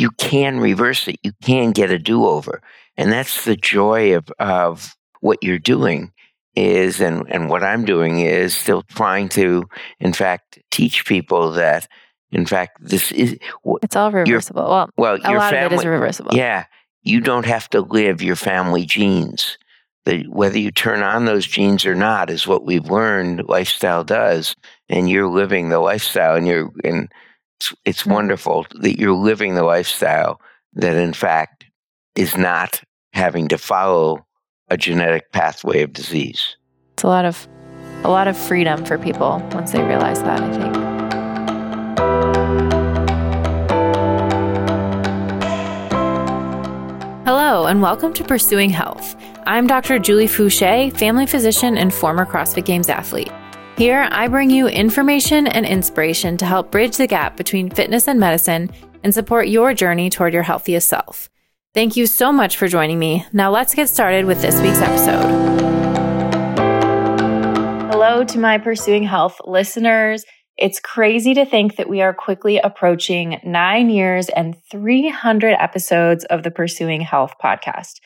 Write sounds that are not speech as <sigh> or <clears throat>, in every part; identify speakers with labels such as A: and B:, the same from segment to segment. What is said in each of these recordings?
A: you can reverse it. You can get a do over. And that's the joy of, of what you're doing is, and, and what I'm doing is still trying to, in fact, teach people that, in fact, this is.
B: It's all reversible. Well,
A: well,
B: a lot family, of it is reversible.
A: Yeah. You don't have to live your family genes. The, whether you turn on those genes or not is what we've learned lifestyle does. And you're living the lifestyle and you're, and it's, it's mm-hmm. wonderful that you're living the lifestyle that in fact is not having to follow a genetic pathway of disease.
B: It's a lot of a lot of freedom for people once they realize that, I think. Hello, and welcome to Pursuing Health. I'm Dr. Julie Foucher, family physician and former CrossFit Games athlete. Here, I bring you information and inspiration to help bridge the gap between fitness and medicine and support your journey toward your healthiest self. Thank you so much for joining me. Now let's get started with this week's episode. Hello to my Pursuing Health listeners. It's crazy to think that we are quickly approaching nine years and 300 episodes of the Pursuing Health podcast.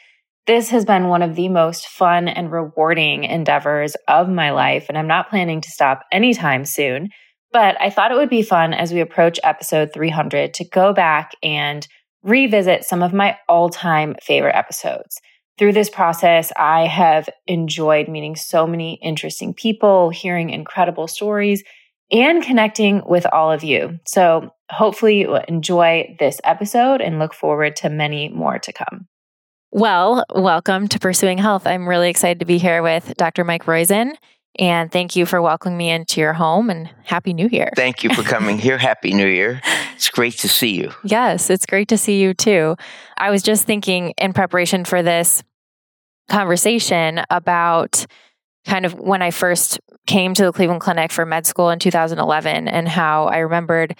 B: This has been one of the most fun and rewarding endeavors of my life, and I'm not planning to stop anytime soon. But I thought it would be fun as we approach episode 300 to go back and revisit some of my all time favorite episodes. Through this process, I have enjoyed meeting so many interesting people, hearing incredible stories, and connecting with all of you. So, hopefully, you will enjoy this episode and look forward to many more to come. Well, welcome to Pursuing Health. I'm really excited to be here with Dr. Mike Roizen. And thank you for welcoming me into your home and Happy New Year.
A: Thank you for coming here. Happy New Year. <laughs> It's great to see you.
B: Yes, it's great to see you too. I was just thinking in preparation for this conversation about kind of when I first came to the Cleveland Clinic for med school in 2011 and how I remembered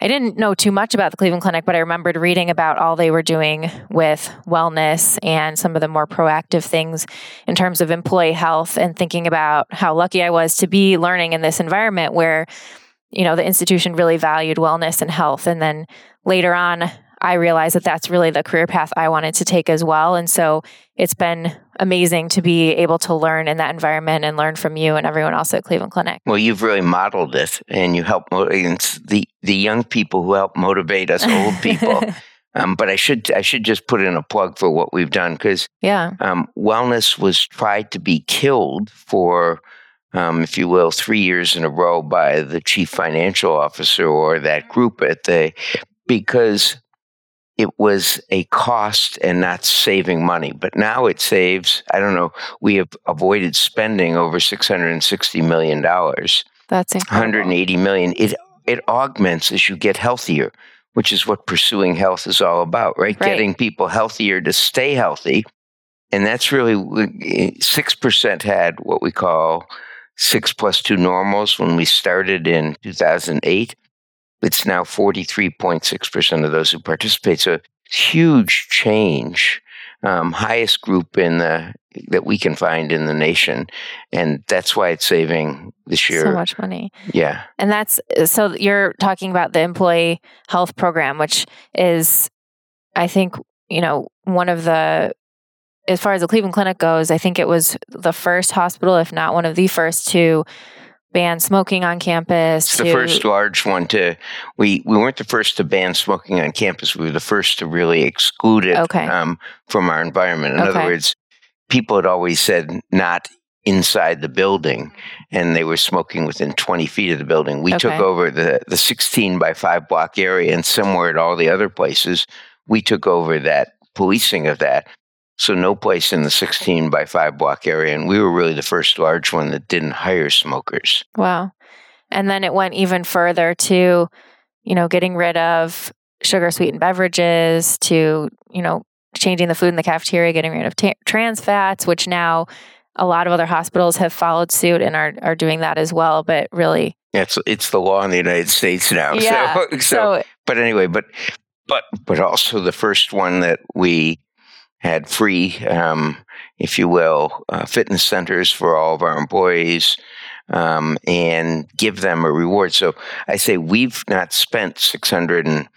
B: I didn't know too much about the Cleveland Clinic, but I remembered reading about all they were doing with wellness and some of the more proactive things in terms of employee health and thinking about how lucky I was to be learning in this environment where, you know, the institution really valued wellness and health. And then later on, I realized that that's really the career path I wanted to take as well. And so it's been amazing to be able to learn in that environment and learn from you and everyone else at Cleveland Clinic.
A: Well, you've really modeled it and you help the the young people who help motivate us old people. <laughs> um, but I should I should just put in a plug for what we've done because
B: yeah,
A: um, wellness was tried to be killed for. Um, if you will, three years in a row by the chief financial officer or that group at the because it was a cost and not saving money. But now it saves, I don't know, we have avoided spending over $660 million.
B: That's incredible.
A: 180 million. It, it augments as you get healthier, which is what pursuing health is all about, right? right. Getting people healthier to stay healthy. And that's really 6% had what we call six plus two normals when we started in 2008. It's now 43.6% of those who participate. So huge change. Um, highest group in the that we can find in the nation, and that's why it's saving this year
B: so much money.
A: Yeah,
B: and that's so you're talking about the employee health program, which is, I think, you know, one of the as far as the Cleveland Clinic goes, I think it was the first hospital, if not one of the first, to ban smoking on campus.
A: It's to, the first large one to we we weren't the first to ban smoking on campus. We were the first to really exclude it
B: okay. um,
A: from our environment. In okay. other words, people had always said not inside the building and they were smoking within 20 feet of the building. We okay. took over the, the 16 by 5 block area and somewhere at all the other places, we took over that policing of that. So no place in the 16 by 5 block area. And we were really the first large one that didn't hire smokers.
B: Wow. And then it went even further to, you know, getting rid of sugar sweetened beverages, to, you know, changing the food in the cafeteria, getting rid of t- trans fats, which now a lot of other hospitals have followed suit and are, are doing that as well. But really,
A: it's it's the law in the United States now. <laughs>
B: Yeah,
A: so, so, so but anyway, but but but also the first one that we had free, um, if you will, uh, fitness centers for all of our employees um, and give them a reward. So I say we've not spent 600 and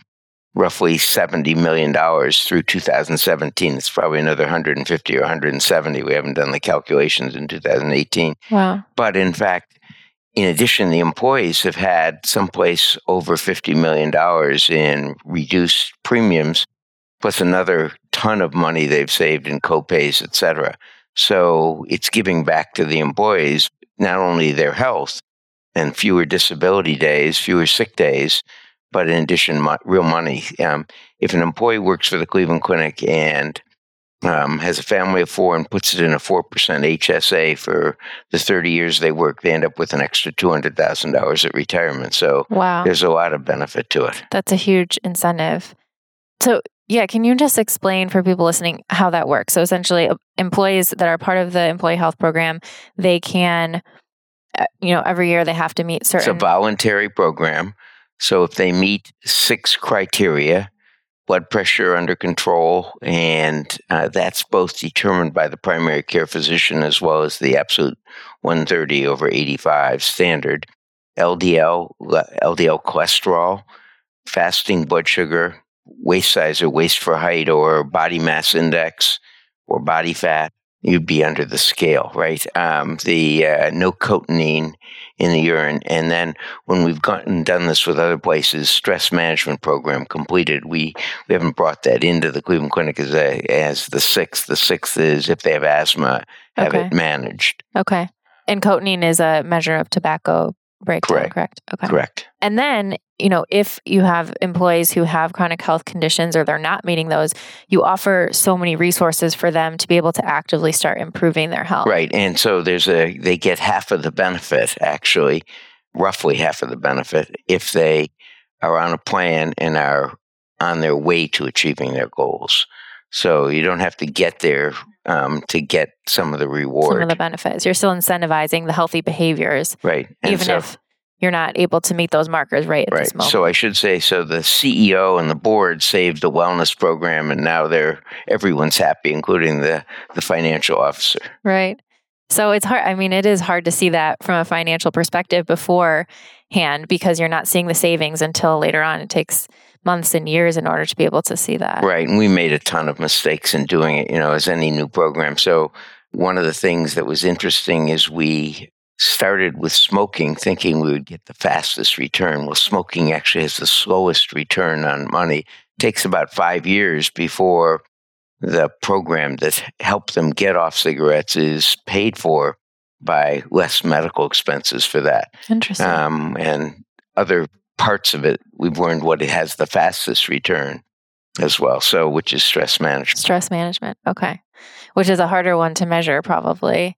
A: roughly $70 million through 2017. It's probably another 150 or 170. We haven't done the calculations in 2018.
B: Wow.
A: But in fact, in addition, the employees have had someplace over $50 million in reduced premiums, plus another ton of money they've saved in copays, et cetera. So it's giving back to the employees not only their health and fewer disability days, fewer sick days, but in addition, mo- real money. Um, if an employee works for the Cleveland Clinic and um, has a family of four and puts it in a 4% HSA for the 30 years they work, they end up with an extra $200,000 at retirement. So
B: wow.
A: there's a lot of benefit to it.
B: That's a huge incentive. So, yeah, can you just explain for people listening how that works? So, essentially, uh, employees that are part of the employee health program, they can, uh, you know, every year they have to meet certain.
A: It's a voluntary program. So if they meet six criteria, blood pressure under control, and uh, that's both determined by the primary care physician as well as the absolute 130 over 85 standard. LDL, LDL cholesterol, fasting blood sugar, waist size or waist for height or body mass index or body fat, you'd be under the scale, right? Um, the uh, no cotinine in the urine, and then when we've gotten done this with other places, stress management program completed. We we haven't brought that into the Cleveland Clinic as a, as the sixth. The sixth is if they have asthma, have okay. it managed.
B: Okay, and cotinine is a measure of tobacco breakdown, correct? Correct.
A: Okay. Correct.
B: And then you know, if you have employees who have chronic health conditions or they're not meeting those, you offer so many resources for them to be able to actively start improving their health.
A: Right. And so there's a, they get half of the benefit, actually, roughly half of the benefit, if they are on a plan and are on their way to achieving their goals. So you don't have to get there um, to get some of the reward.
B: Some of the benefits. You're still incentivizing the healthy behaviors.
A: Right.
B: And even so, if you're not able to meet those markers right at
A: right.
B: this moment.
A: So I should say, so the CEO and the board saved the wellness program, and now they're everyone's happy, including the the financial officer.
B: Right. So it's hard. I mean, it is hard to see that from a financial perspective beforehand because you're not seeing the savings until later on. It takes months and years in order to be able to see that.
A: Right. And we made a ton of mistakes in doing it, you know, as any new program. So one of the things that was interesting is we started with smoking thinking we would get the fastest return. Well, smoking actually has the slowest return on money. It takes about five years before the program that helped them get off cigarettes is paid for by less medical expenses for that.
B: Interesting. Um,
A: and other parts of it, we've learned what it has the fastest return as well. So, which is stress management.
B: Stress management. Okay. Which is a harder one to measure, probably.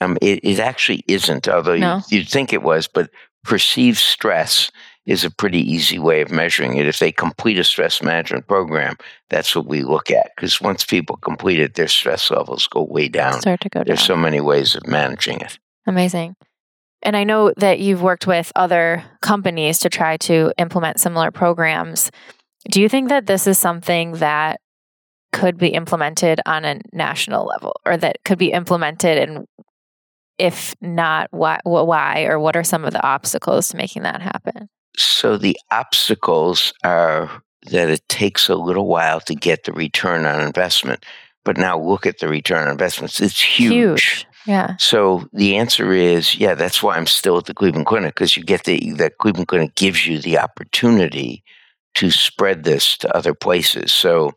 A: Um, it, it actually isn't, although no. you, would think it was, but perceived stress is a pretty easy way of measuring it. If they complete a stress management program, that's what we look at. Because once people complete it, their stress levels go way down.
B: Start to go down.
A: There's so many ways of managing it.
B: Amazing. And I know that you've worked with other companies to try to implement similar programs. Do you think that this is something that could be implemented on a national level or that could be implemented and if not, why, why or what are some of the obstacles to making that happen?
A: So the obstacles are that it takes a little while to get the return on investment. But now look at the return on investments. It's huge.
B: Huge. Yeah.
A: So the answer is, yeah, that's why I'm still at the Cleveland Clinic because you get the the Cleveland Clinic gives you the opportunity to spread this to other places. So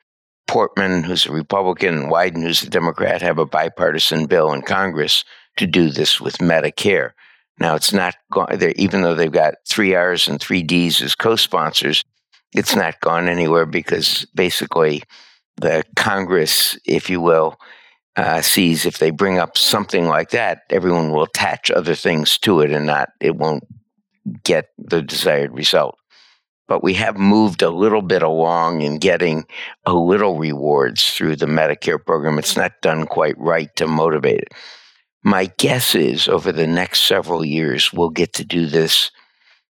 A: Portman, who's a Republican, and Wyden, who's a Democrat, have a bipartisan bill in Congress to do this with Medicare. Now, it's not going, there, even though they've got three R's and three D's as co sponsors, it's not gone anywhere because basically the Congress, if you will, uh, sees if they bring up something like that, everyone will attach other things to it and not, it won't get the desired result. But we have moved a little bit along in getting a little rewards through the Medicare program. It's not done quite right to motivate it. My guess is over the next several years, we'll get to do this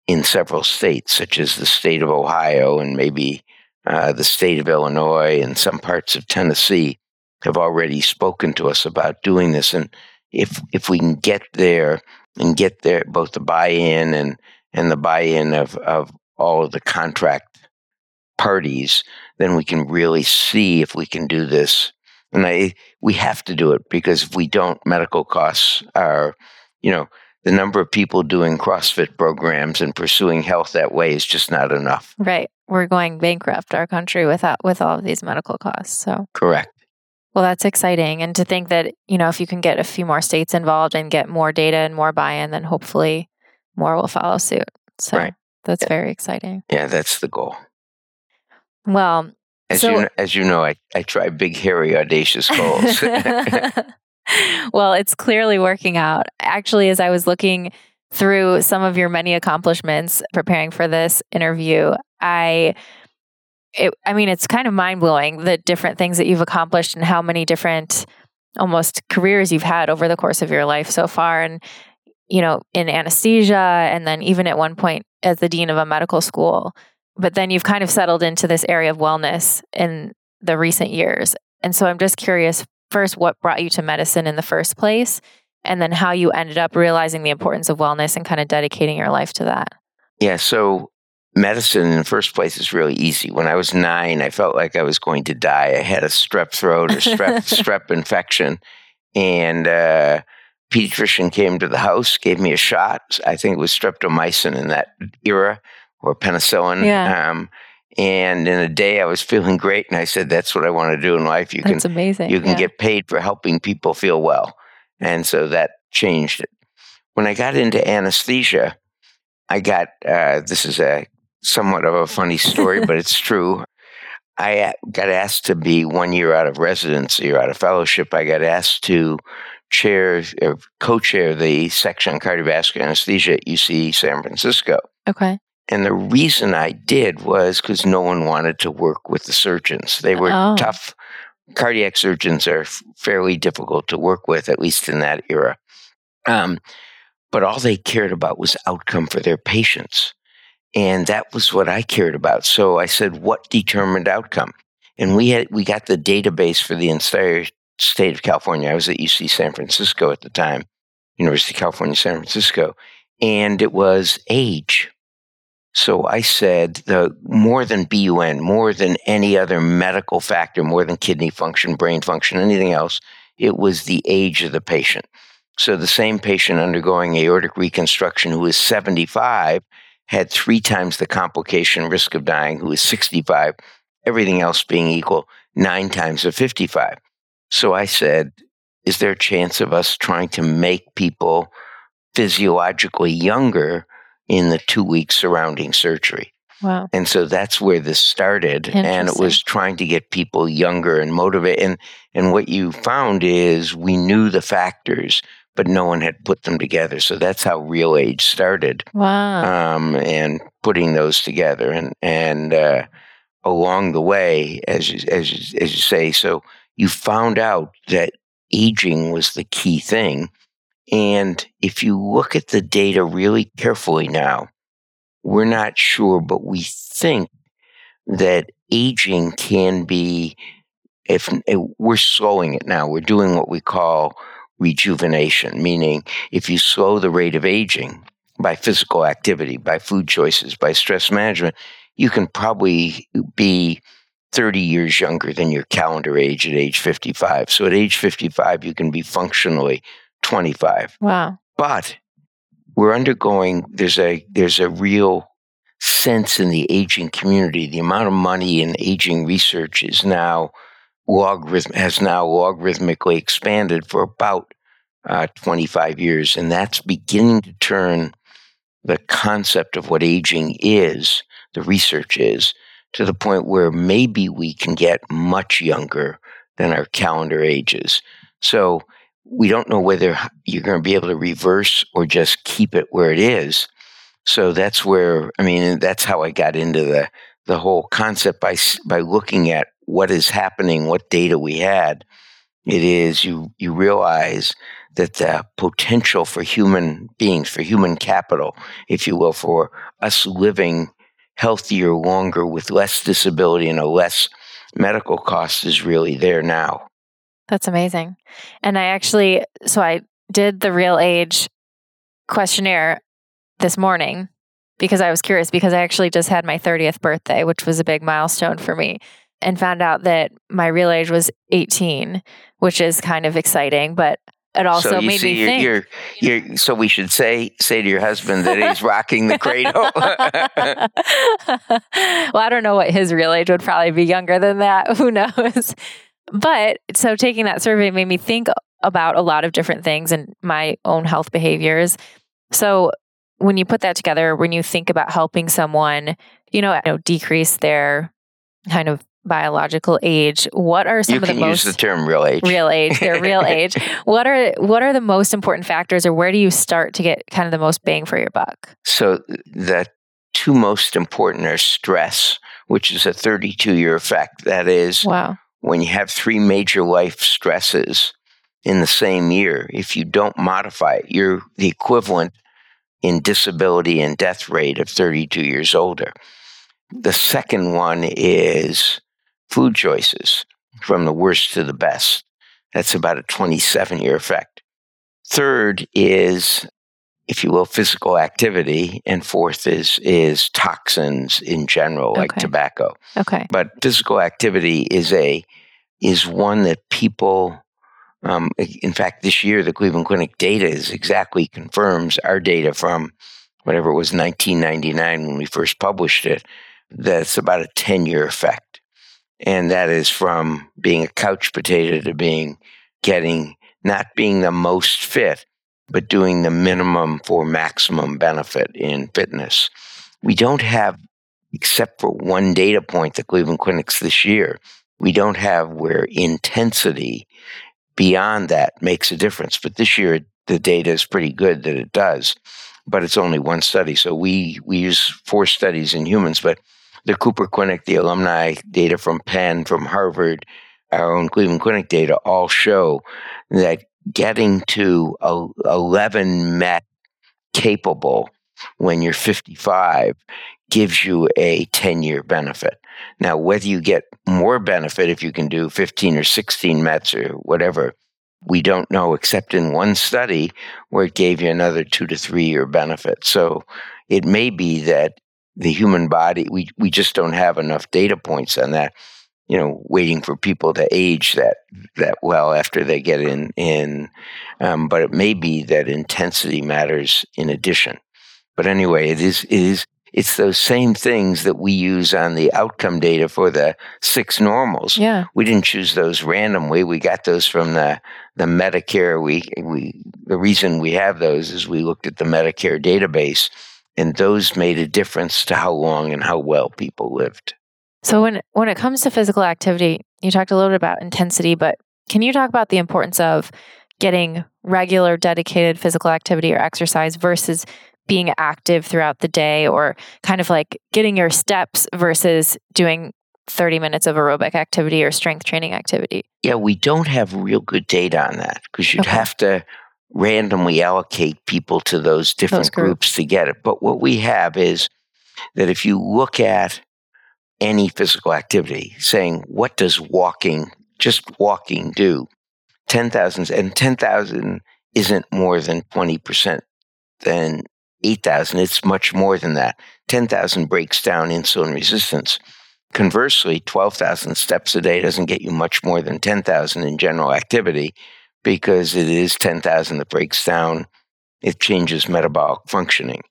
A: in several states, such as the state of Ohio and maybe uh, the state of Illinois and some parts of Tennessee have already spoken to us about doing this. And if if we can get there and get there both the buy-in and and the buy-in of, of all of the contract parties, then we can really see if we can do this. And I, we have to do it because if we don't, medical costs are, you know, the number of people doing CrossFit programs and pursuing health that way is just not enough.
B: Right. We're going bankrupt, our country, without with all of these medical costs. So
A: correct.
B: Well, that's exciting. And to think that, you know, if you can get a few more states involved and get more data and more buy in, then hopefully more will follow suit. So right. that's yeah. very exciting.
A: Yeah, that's the goal.
B: Well,
A: as so, you as you know, I, I try big, hairy, audacious goals. <laughs> <laughs>
B: well, it's clearly working out. Actually, as I was looking through some of your many accomplishments preparing for this interview, I it, I mean, it's kind of mind blowing the different things that you've accomplished and how many different almost careers you've had over the course of your life so far. And, you know, in anesthesia, and then even at one point as the dean of a medical school. But then you've kind of settled into this area of wellness in the recent years. And so I'm just curious first, what brought you to medicine in the first place? And then how you ended up realizing the importance of wellness and kind of dedicating your life to that.
A: Yeah. So medicine in the first place is really easy. When I was nine, I felt like I was going to die. I had a strep throat or strep <laughs> strep infection, and uh, pediatrician came to the house, gave me a shot. I think it was streptomycin in that era or penicillin.
B: Yeah.
A: Um, and in a day, I was feeling great, and I said, "That's what I want to do in life.
B: You That's can, amazing.
A: You can yeah. get paid for helping people feel well." And so that changed it. When I got into anesthesia, I got uh, this is a somewhat of a <laughs> funny story, but it's true. I got asked to be one year out of residency or out of fellowship. I got asked to chair or co-chair the section on cardiovascular anesthesia at UC San Francisco.
B: Okay.
A: And the reason I did was because no one wanted to work with the surgeons. They were oh. tough. Cardiac surgeons are fairly difficult to work with, at least in that era. Um, but all they cared about was outcome for their patients. And that was what I cared about. So I said, what determined outcome? And we had, we got the database for the entire state of California. I was at UC San Francisco at the time, University of California, San Francisco, and it was age. So I said the more than BUN, more than any other medical factor, more than kidney function, brain function, anything else, it was the age of the patient. So the same patient undergoing aortic reconstruction who was 75 had three times the complication risk of dying, who was 65, everything else being equal, nine times of 55. So I said, is there a chance of us trying to make people physiologically younger in the two weeks surrounding surgery?
B: Wow.
A: And so that's where this started. And it was trying to get people younger and motivated. And, and what you found is we knew the factors but no one had put them together. So that's how Real Age started.
B: Wow.
A: Um, and putting those together, and and uh, along the way, as you, as you, as you say, so you found out that aging was the key thing. And if you look at the data really carefully now, we're not sure, but we think that aging can be if we're slowing it now, we're doing what we call rejuvenation, meaning if you slow the rate of aging by physical activity, by food choices, by stress management, you can probably be 30 years younger than your calendar age at age 55. So at age 55, you can be functionally 25.
B: Wow.
A: But we're undergoing, there's a, there's a real sense in the aging community. The amount of money in aging research is now logarithm has now logarithmically expanded for about uh, 25 years, and that's beginning to turn the concept of what aging is, the research is, to the point where maybe we can get much younger than our calendar ages. So we don't know whether you're going to be able to reverse or just keep it where it is. So that's where I mean that's how I got into the the whole concept by by looking at what is happening, what data we had, it is you you realize that the potential for human beings, for human capital, if you will, for us living healthier, longer, with less disability and a less medical cost is really there now.
B: That's amazing. And I actually, so I did the real age questionnaire this morning because I was curious because I actually just had my 30th birthday, which was a big milestone for me, and found out that my real age was 18, which is kind of exciting, but it also
A: so
B: made
A: see,
B: me
A: you're,
B: think.
A: You're, you're, so we should say say to your husband that he's <laughs> rocking the cradle. <laughs> <laughs>
B: well, I don't know what his real age would probably be younger than that. Who knows? But so taking that survey made me think about a lot of different things and my own health behaviors. So when you put that together, when you think about helping someone, you know, you know decrease their kind of biological age, what are some
A: you
B: of the
A: can
B: most
A: use the term real age.
B: real age, their real <laughs> age? What are what are the most important factors, or where do you start to get kind of the most bang for your buck?
A: So the two most important are stress, which is a 32 year effect. That is,
B: Wow.
A: when you have three major life stresses in the same year, if you don't modify it, you're the equivalent in disability and death rate of 32 years older. The second one is food choices from the worst to the best. That's about a 27 year effect. Third is, if you will, physical activity. And fourth is, is toxins in general, like
B: Okay.
A: tobacco
B: Okay.
A: but physical activity is a is one that people um, in fact this year the cleveland clinic data is exactly confirms our data from whatever it was 1999 when we first published it that's about a 10 year effect and that is from being a couch potato to being getting not being the most fit but doing the minimum for maximum benefit in fitness we don't have except for one data point, the Cleveland Clinics this year, we don't have where intensity beyond that makes a difference. But this year, the data is pretty good that it does. But it's only one study. So we, we use four studies in humans, but the Cooper Clinic, the alumni data from Penn, from Harvard, our own Cleveland Clinic data all show that getting to 11 met capable when you're 55 gives you a 10 year benefit. Now, whether you get more benefit if you can do 15 or 16 METs or whatever, we don't know, except in one study where it gave you another two to three year benefit. So it may be that the human body, we, we just don't have enough data points on that. You know, waiting for people to age that that well after they get in in, um, but it may be that intensity matters in addition. But anyway, it is it is it's those same things that we use on the outcome data for the six normals.
B: Yeah.
A: We didn't choose those randomly. We got those from the the Medicare. We we the reason we have those is we looked at the Medicare database, and those made a difference to how long and how well people lived.
B: So when when it comes to physical activity, you talked a little bit about intensity, but can you talk about the importance of getting regular dedicated physical activity or exercise versus being active throughout the day or kind of like getting your steps versus doing 30 minutes of aerobic activity or strength training activity?
A: Yeah, we don't have real good data on that because you'd
B: Okay.
A: have to randomly allocate people to those different
B: Those groups.
A: groups to get it. But what we have is that if you look at any physical activity, saying, what does walking, just walking do? 10,000, and 10,000 isn't more than 20% than 8,000. It's much more than that. 10,000 breaks down insulin resistance. Conversely, 12,000 steps a day doesn't get you much more than 10,000 in general activity because it is 10,000 that breaks down, it changes metabolic functioning.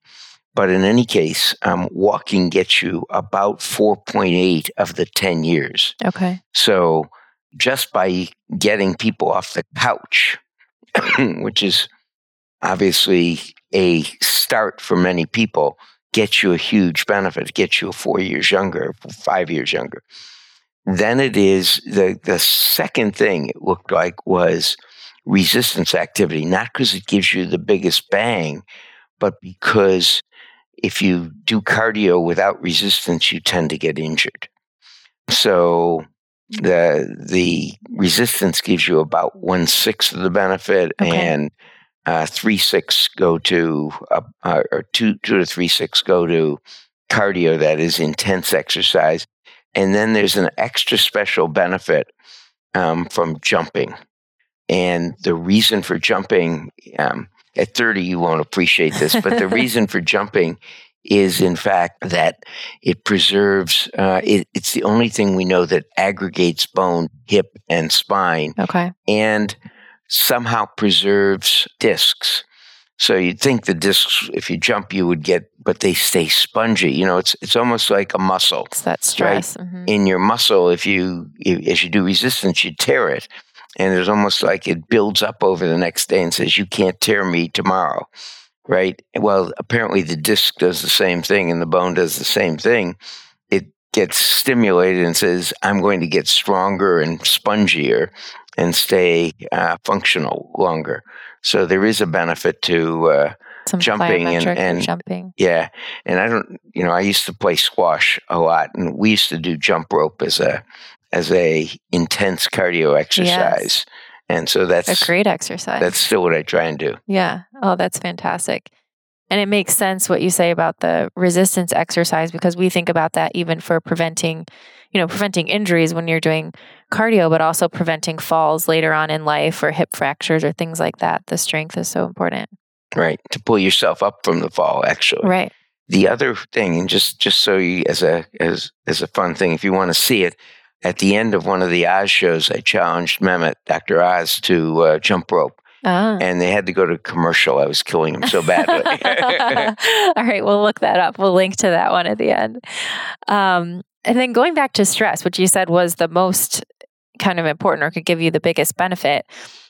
A: But in any case, um, walking gets you about 4.8 of the 10 years.
B: Okay.
A: So just by getting people off the couch, <clears throat> which is obviously a start for many people, gets you a huge benefit, gets you four years younger, five years younger. Then it is the, the second thing it looked like was resistance activity, not because it gives you the biggest bang, but because if you do cardio without resistance, you tend to get injured. So the the resistance gives you about one sixth of the benefit,
B: Okay.
A: and uh, three six go to uh, uh, or two two to three six go to cardio that is intense exercise, and then there's an extra special benefit um, from jumping, and the reason for jumping. Um, at 30, you won't appreciate this, but the <laughs> reason for jumping is in fact that it preserves, uh, it, it's the only thing we know that aggregates bone, hip, and spine.
B: Okay.
A: And somehow preserves discs. So you'd think the discs, if you jump, you would get, but they stay spongy. You know, it's it's almost like a muscle.
B: It's that stress right? mm-hmm.
A: in your muscle. If you if, as you do resistance, you tear it, and it's almost like it builds up over the next day and says, "You can't tear me tomorrow." Right. Well, apparently the disc does the same thing, and the bone does the same thing. It gets stimulated and says, "I'm going to get stronger and spongier." and stay uh, functional longer. So there is a benefit to uh, jumping and, and
B: jumping.
A: Yeah, and I don't, you know, I used to play squash a lot, and we used to do jump rope as a as a intense cardio exercise. Yes. And so that's
B: a great exercise.
A: That's still what I try and do.
B: Yeah. Oh, that's fantastic. And it makes sense what you say about the resistance exercise because we think about that even for preventing you know, preventing injuries when you're doing cardio, but also preventing falls later on in life or hip fractures or things like that. The strength is so important.
A: Right. To pull yourself up from the fall, actually.
B: Right.
A: The other thing, and just just so you as a as as a fun thing, if you want to see it, at the end of one of the Oz shows, I challenged Mehmet, Dr. Oz, to uh, jump rope. Ah. And they had to go to commercial. I was killing him so <laughs> badly. <laughs>
B: All right, we'll look that up. We'll link to that one at the end. Um, and then going back to stress, which you said was the most kind of important or could give you the biggest benefit.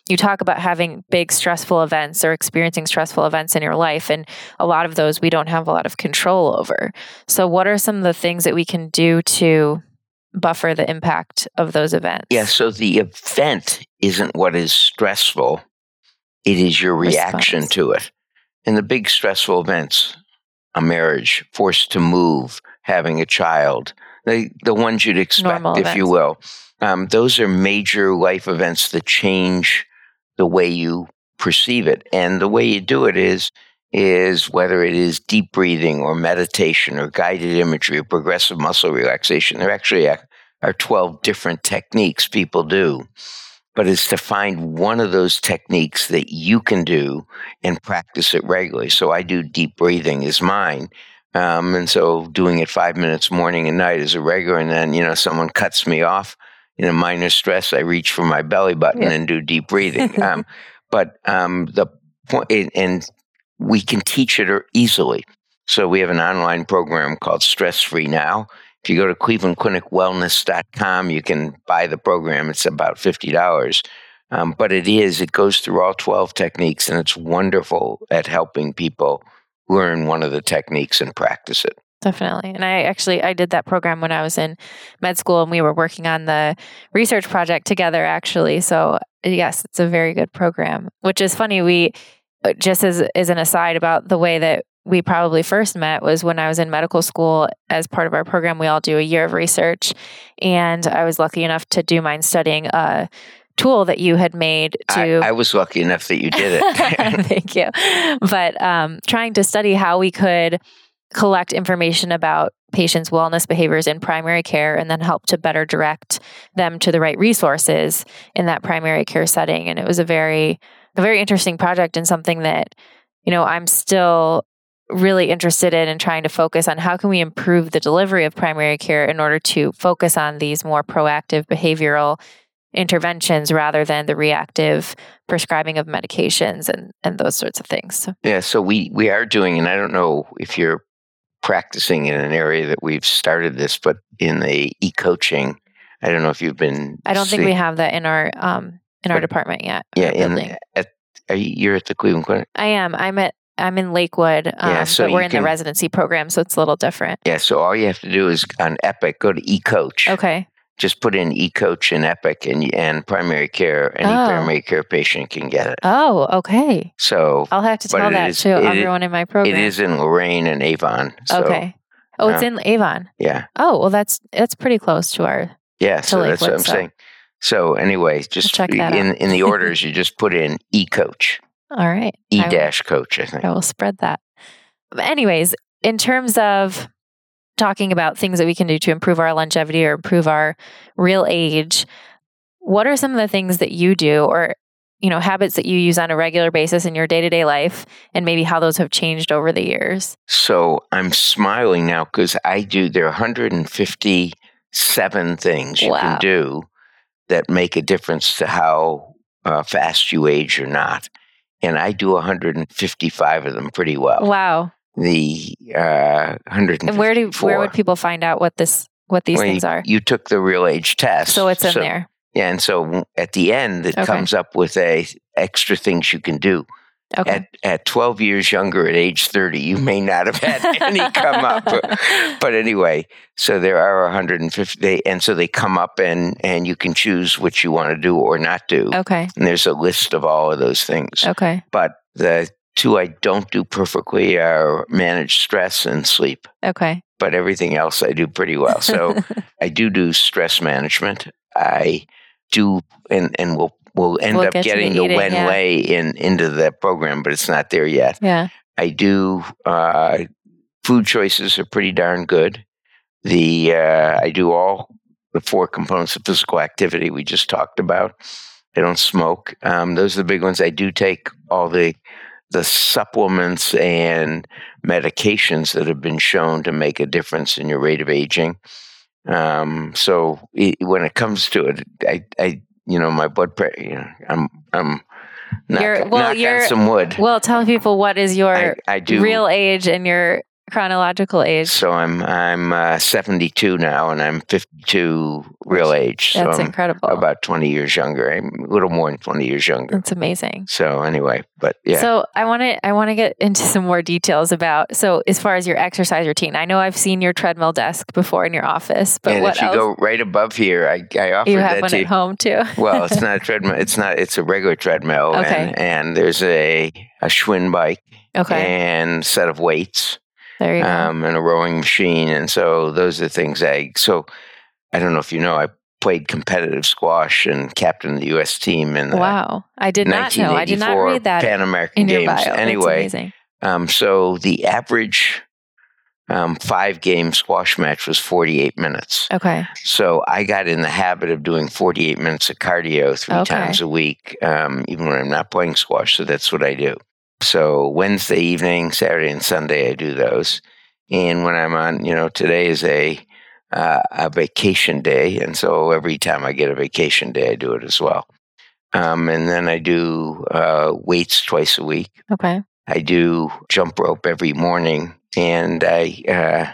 B: You talk about having big stressful events or experiencing stressful events in your life. And a lot of those we don't have a lot of control over. So, what are some of the things that we can do to buffer the impact of those events?
A: Yeah. So, the event isn't what is stressful, it is your reaction Response. to it. And the big stressful events, a marriage, forced to move, having a child, the the ones you'd expect, Normal if events. you will. Um, those are major life events that change the way you perceive it, and the way you do it is is whether it is deep breathing or meditation or guided imagery or progressive muscle relaxation. There actually are, are 12 different techniques people do, but it's to find one of those techniques that you can do and practice it regularly. So I do deep breathing is mine. Um, and so doing it five minutes morning and night is a regular. And then, you know, someone cuts me off in a minor stress. I reach for my belly button yeah. and do deep breathing. <laughs> um, but um, the point, and we can teach it easily. So we have an online program called Stress Free Now. If you go to clevelandclinicwellness.com, you can buy the program. It's about $50. Um, but it is, it goes through all 12 techniques and it's wonderful at helping people learn one of the techniques and practice it.
B: Definitely. And I actually I did that program when I was in med school and we were working on the research project together actually. So yes, it's a very good program. Which is funny we just as as an aside about the way that we probably first met was when I was in medical school. As part of our program, we all do a year of research. And I was lucky enough to do mine studying a tool that you had made to.
A: I, I was lucky enough that you did it. <laughs>
B: Thank you. But um, trying to study how we could collect information about patients' wellness behaviors in primary care and then help to better direct them to the right resources in that primary care setting. And it was a very, a very interesting project and something that, you know, I'm still really interested in and trying to focus on how can we improve the delivery of primary care in order to focus on these more proactive behavioral interventions rather than the reactive prescribing of medications and, and those sorts of things.
A: Yeah, so we, we are doing, and I don't know if you're practicing in an area that we've started this, but in the e coaching, I don't know if you've been.
B: I don't think we have that in our um in our but, department yet.
A: Yeah, in at are you, you're at the Cleveland Clinic.
B: I am. I'm at I'm in Lakewood, um, yeah, so but we're in can, the residency program, so it's a little different.
A: Yeah, so all you have to do is on Epic, go to eCoach.
B: Okay
A: just put in eCoach and Epic and, and primary care. Any oh. primary care patient can get it.
B: Oh, okay.
A: So
B: I'll have to tell that is, to everyone in my program.
A: It is in Lorain and Avon. So,
B: okay. Oh, it's uh, in Avon.
A: Yeah.
B: Oh, well, that's that's pretty close to our.
A: Yeah, so Lakewood, that's what I'm so. saying. So anyway, just in in the <laughs> orders, you just put in e coach.
B: All right.
A: E dash coach, I think.
B: I will spread that. But anyways, in terms of talking about things that we can do to improve our longevity or improve our real age, what are some of the things that you do or you know, habits that you use on a regular basis in your day to day life and maybe how those have changed over the years.
A: So I'm smiling now because I do, there are 157 things you wow. can do that make a difference to how uh, fast you age or not. And I do 155 of them pretty well.
B: Wow.
A: The uh,
B: And where do where would people find out what this what these well, things are?
A: You took the real age test,
B: so it's in so, there.
A: Yeah, and so at the end, it okay. comes up with a extra things you can do. Okay. At, at 12 years younger, at age 30, you may not have had <laughs> any come up. But, anyway, so there are 150, and so they come up and, and you can choose what you want to do or not do.
B: Okay.
A: And there's a list of all of those things.
B: Okay.
A: But the two I don't do perfectly are manage stress and sleep.
B: Okay.
A: But everything else I do pretty well. So <laughs> I do do stress management. I do, and, and we'll we'll end we'll up get getting the Wen yeah. Lei in into the program, but it's not there yet.
B: Yeah,
A: I do. Uh, food choices are pretty darn good. The uh, I do all the four components of physical activity we just talked about. I don't smoke. Um, those are the big ones. I do take all the the supplements and medications that have been shown to make a difference in your rate of aging. Um, so it, when it comes to it, I, I you know, my blood pressure. You know, I'm I'm knock, you're, well, knock you're, some wood.
B: Well, tell people what is your I, I do, real age and your chronological age.
A: So I'm I'm uh, 72 now, and I'm 52 real age.
B: That's
A: so
B: incredible.
A: About 20 years younger. I'm a little more than 20 years younger.
B: That's amazing.
A: So anyway, but yeah.
B: So I want to I want to get into some more details about. So as far as your exercise routine, I know I've seen your treadmill desk before in your office, but
A: and
B: what
A: if you
B: else?
A: go right above here, I I offer
B: you have
A: that
B: one
A: to
B: at home too. <laughs>
A: well, it's not a <laughs> treadmill. It's not. It's a regular treadmill.
B: Okay.
A: And, and there's a a Schwinn bike.
B: Okay.
A: And set of weights.
B: There you um,
A: go. And a rowing machine. And so those are things I, so I don't know if you know, I played competitive squash and captain the U.S. team in the
B: wow. I did not know. I did not read that
A: Pan American Games. Anyway, um, so the average um, five game squash match was 48 minutes.
B: Okay.
A: So I got in the habit of doing 48 minutes of cardio three okay. times a week, um, even when I'm not playing squash. So that's what I do. So Wednesday evening, Saturday and Sunday, I do those. And when I'm on, you know, today is a uh, a vacation day, and so every time I get a vacation day, I do it as well. Um, and then I do uh, weights twice a week.
B: Okay.
A: I do jump rope every morning, and I uh,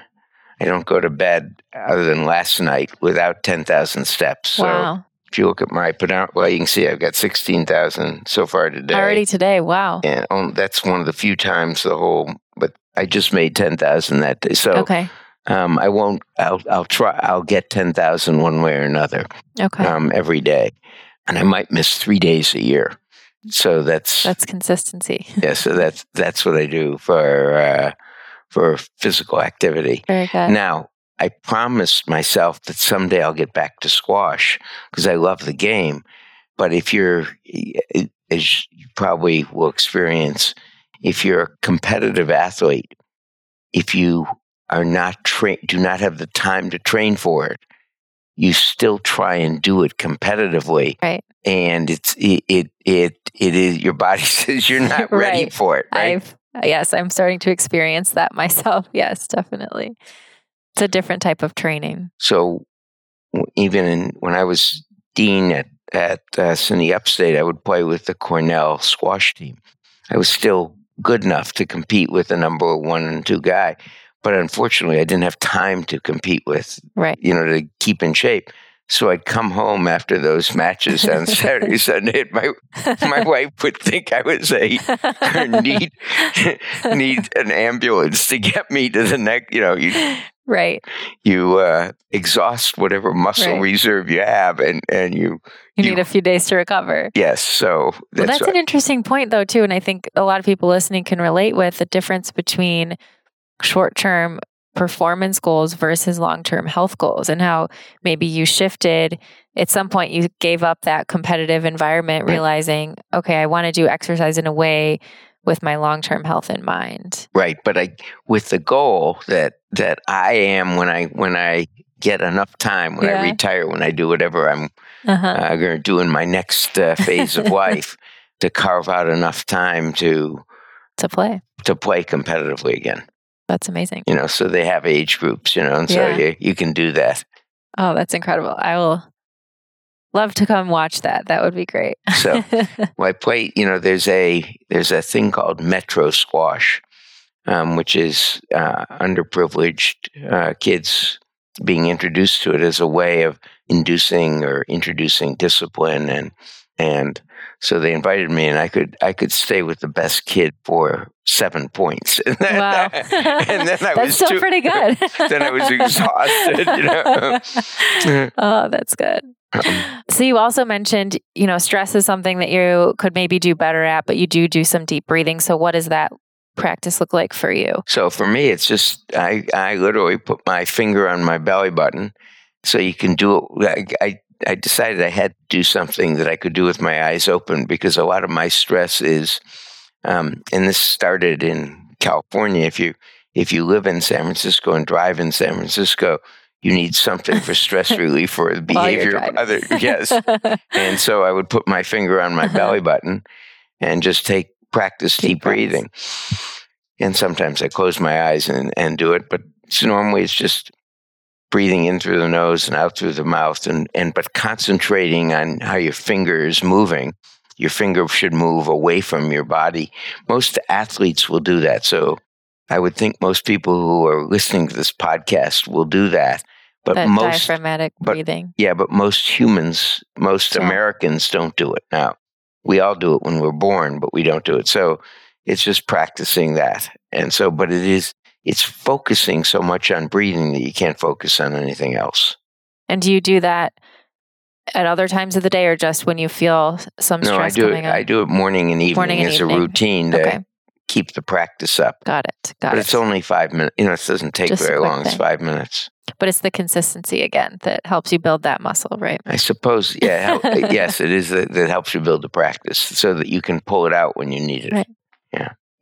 A: I don't go to bed other than last night without ten thousand steps. So
B: wow
A: if you look at my well, you can see I've got sixteen thousand so far today.
B: Already today, wow!
A: And um, that's one of the few times the whole. But I just made ten thousand that day, so
B: okay.
A: Um, I won't. I'll. I'll try. I'll get ten thousand one way or another.
B: Okay.
A: Um, every day, and I might miss three days a year. So that's
B: that's consistency. <laughs>
A: yeah. So that's that's what I do for uh, for physical activity.
B: Very good.
A: Now I promised myself that someday I'll get back to squash because I love the game. But if you're, eh, as you probably will experience, if you're a competitive athlete, if you are not train, do not have the time to train for it, you still try and do it competitively.
B: Right.
A: And it's it it it, it is your body <laughs> says you're <laughs> not ready
B: right.
A: for it. Right.
B: I've, yes, I'm starting to experience that <laughs> myself. Yes, definitely. It's a different type of training.
A: So even in, when I was dean at at uh, SUNY Upstate, I would play with the Cornell squash team. I was still good enough to compete with the number one and two guy, but unfortunately, I didn't have time to compete with.
B: Right.
A: You know, to keep in shape. So I'd come home after those matches on <laughs> Saturday, Sunday. And my my <laughs> wife would think I was a need <laughs> need an ambulance to get me to the next. You know, you
B: right.
A: You uh, exhaust whatever muscle right. reserve you have and and you
B: you, you need a few days to recover.
A: Yes so
B: that's, well, that's an interesting point though too and i think a lot of people listening can relate with the difference between short-term performance goals versus long-term health goals and how maybe you shifted. At some point you gave up that competitive environment realizing okay i want to do exercise in a way with my long-term health in mind.
A: Right, but I with the goal that that I am when I when I get enough time when yeah. I retire when I do whatever I'm uh-huh. uh, going to do in my next uh, phase of <laughs> life to carve out enough time to
B: to play
A: to play competitively again.
B: That's amazing.
A: You know, so they have age groups, you know, and so you, you can do that.
B: Oh, that's incredible. I will love to come watch that. That would be great.
A: So <laughs> I play, you know, there's a there's a thing called Metro Squash, um, which is uh, underprivileged uh, kids being introduced to it as a way of inducing or introducing discipline and and so they invited me and I could I could stay with the best kid for seven points. <laughs> And then,
B: wow.
A: and then I <laughs>
B: that's
A: was
B: still
A: too,
B: pretty good.
A: then I was exhausted, you know.
B: oh, that's good. <clears throat> So you also mentioned, you know, stress is something that you could maybe do better at, but you do do some deep breathing. So what does that practice look like for you?
A: So for me, it's just I I literally put my finger on my belly button, so you can do it. I, I I decided I had to do something that I could do with my eyes open because a lot of my stress is, um, and this started in California. If you if you live in San Francisco and drive in San Francisco, you need something for stress <laughs> relief or the behavior of other. Yes, <laughs> and so I would put my finger on my belly button and just take practice
B: Deep
A: deep, breathing. And sometimes I close my eyes and, and do it, but it's normally it's just breathing in through the nose and out through the mouth and, and but concentrating on how your finger is moving. Your finger should move away from your body. Most athletes will do that. So I would think most people who are listening to this podcast will do that. But
B: that
A: most
B: diaphragmatic
A: but-
B: breathing.
A: yeah, but most humans, most
B: Don't.
A: Americans don't do it now. We all do it when we're born, but we don't do it. So it's just practicing that. And so, but it is, it's focusing so much on breathing that you can't focus on anything else.
B: And do you do that at other times of the day or just when you feel some
A: No, I
B: stress
A: do
B: coming
A: it.
B: on?
A: I do it morning and evening
B: Morning and
A: as
B: evening.
A: a routine to
B: Okay.
A: Keep the practice up.
B: Got it. Got it.
A: but
B: it.
A: it's only five minutes. You know, it doesn't take
B: Just
A: very long. It's five minutes.
B: but it's the consistency again that helps you build that muscle, right?
A: I suppose, yeah. <laughs> yes, it is that, that helps you build the practice so that you can pull it out when you need it.
B: Right.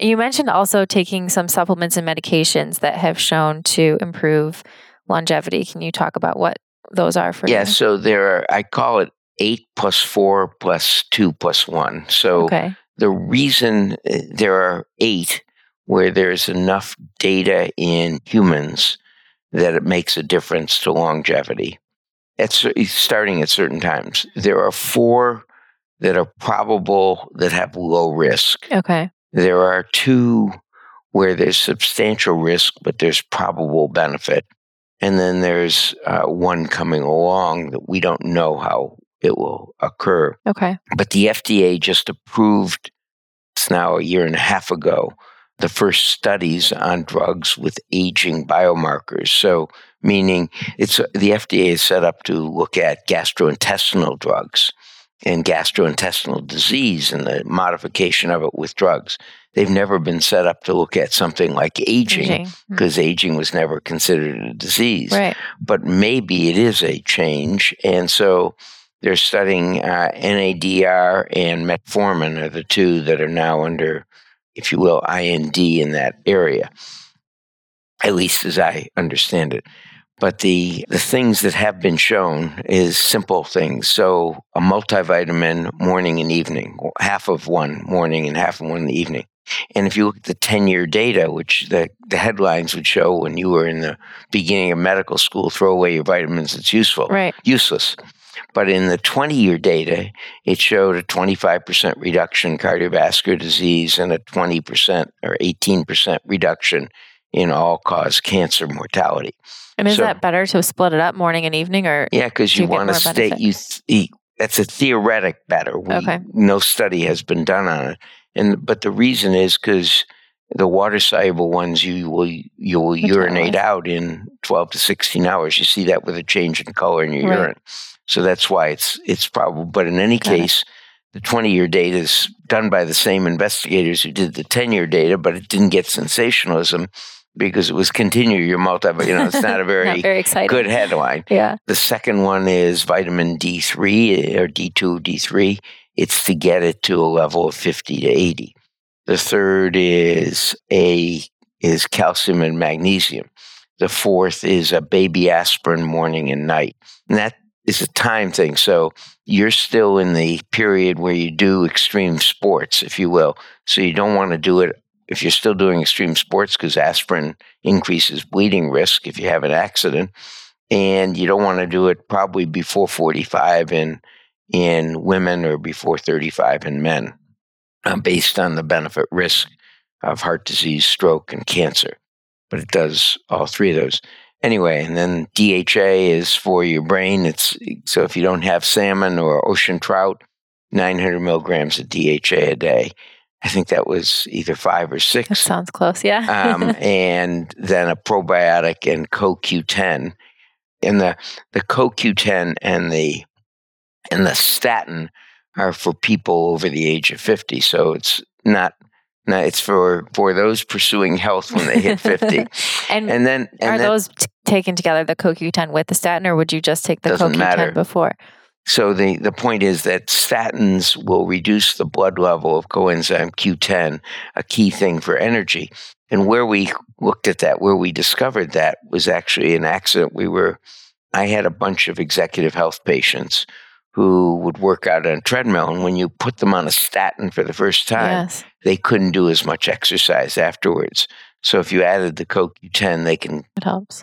B: You mentioned also taking some supplements and medications that have shown to improve longevity. Can you talk about what those are for
A: Yeah,
B: you?
A: so there are, I call it eight plus four plus two plus one. So
B: Okay.
A: The reason uh, there are eight where there's enough data in humans that it makes a difference to longevity. At starting at certain times, there are four that are probable that have low risk.
B: Okay.
A: There are two where there's substantial risk, but there's probable benefit. And then there's uh, one coming along that we don't know how it will occur.
B: Okay.
A: But the FDA just approved, it's now a year and a half ago, the first studies on drugs with aging biomarkers. So, meaning it's the FDA is set up to look at gastrointestinal drugs and gastrointestinal disease and the modification of it with drugs. They've never been set up to look at something like aging
B: Aging. Mm.
A: because aging was never considered a disease
B: Right.
A: but maybe it is a change. And so they're studying uh, NADR and metformin are the two that are now under, if you will, IND in that area, at least as I understand it. But the, the things that have been shown is simple things. So a multivitamin morning and evening, half of one morning and half of one in the evening. And if you look at the 10 year data, which the, the headlines would show when you were in the beginning of medical school, throw away your vitamins, it's useful,
B: Right.
A: useless. But in the 20 year data, it showed a 25% reduction in cardiovascular disease and a 20% or 18% reduction in all cause cancer mortality.
B: And is
A: So-
B: that better to split it up morning and evening or
A: Yeah, because you
B: you
A: want to stay.
B: benefit?
A: You th- that's a theoretic better. We,
B: Okay.
A: No study has been done on it, and but the reason is because the water soluble ones you will you will urinate out in twelve to sixteen hours. You see that with a change in color in your
B: Right.
A: urine, so that's why it's it's probable. But in any case. The 20 year data is done by the same investigators who did the 10 year data, but it didn't get sensationalism because it was continue your multi, you know, it's not a <laughs> very,
B: not very exciting?
A: good headline.
B: Yeah.
A: The second one is vitamin D3 eh, or D2, D3. It's to get it to a level of 50 to 80. The third is a is calcium and magnesium. The fourth is a baby aspirin morning and night. And that is a time thing. So you're still in the period where you do extreme sports, if you will. So you don't want to do it if you're still doing extreme sports because aspirin increases bleeding risk if you have an accident. And you don't want to do it probably before 45 in, in women or before 35 in men, uh, based on the benefit risk of heart disease, stroke, and cancer. But it does all three of those anyway, and then DHA is for your brain. It's so if you don't have salmon or ocean trout, 900 milligrams of DHA a day. I think that was either five or six.
B: That sounds close, yeah.
A: um, <laughs> and then a probiotic and CoQ10, and the the CoQ10 and the and the statin are for people over the age of 50. So it's not no, it's for for those pursuing health when they hit fifty. <laughs>
B: and, and then and are then, those t- taken together the CoQ10 with the statin, or would you just take the CoQ10 matter. before?
A: So the the point is that statins will reduce the blood level of coenzyme Q10, a key thing for energy. And where we looked at that, where we discovered that was actually an accident. We were, I had a bunch of executive health patients who would work out on a treadmill. And when you put them on a statin for the first time, yes. they couldn't do as much exercise afterwards. So if you added the CoQ10, they can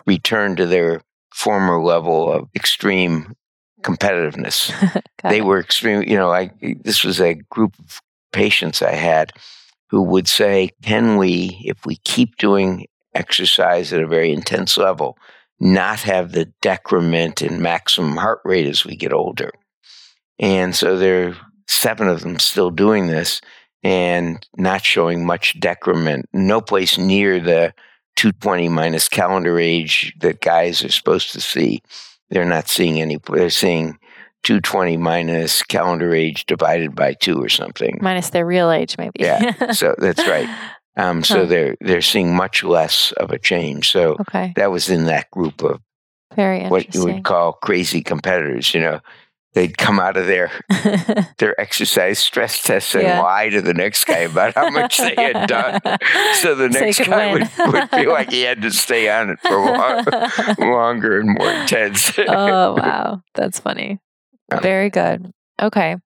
A: return to their former level of extreme competitiveness. <laughs> they it. were extreme, you know, I this was a group of patients I had who would say, "Can we if we keep doing exercise at a very intense level, not have the decrement in maximum heart rate as we get older?" And so there are seven of them still doing this and not showing much decrement. No place near the 220 minus calendar age that guys are supposed to see. They're not seeing any, they're seeing 220 minus calendar age divided by two or something.
B: Minus their real age, maybe.
A: yeah. <laughs> So that's right. Um, so huh. they're they're seeing much less of a change. So okay. that was in that group of
B: very
A: what you would call crazy competitors. You know, they'd come out of their <laughs> their exercise stress tests and yeah. lie to the next guy about how much they had done. <laughs> So the next so guy would, would, feel like he had to stay on it for long, <laughs> longer and more intense.
B: oh wow, that's funny. Very good. Okay,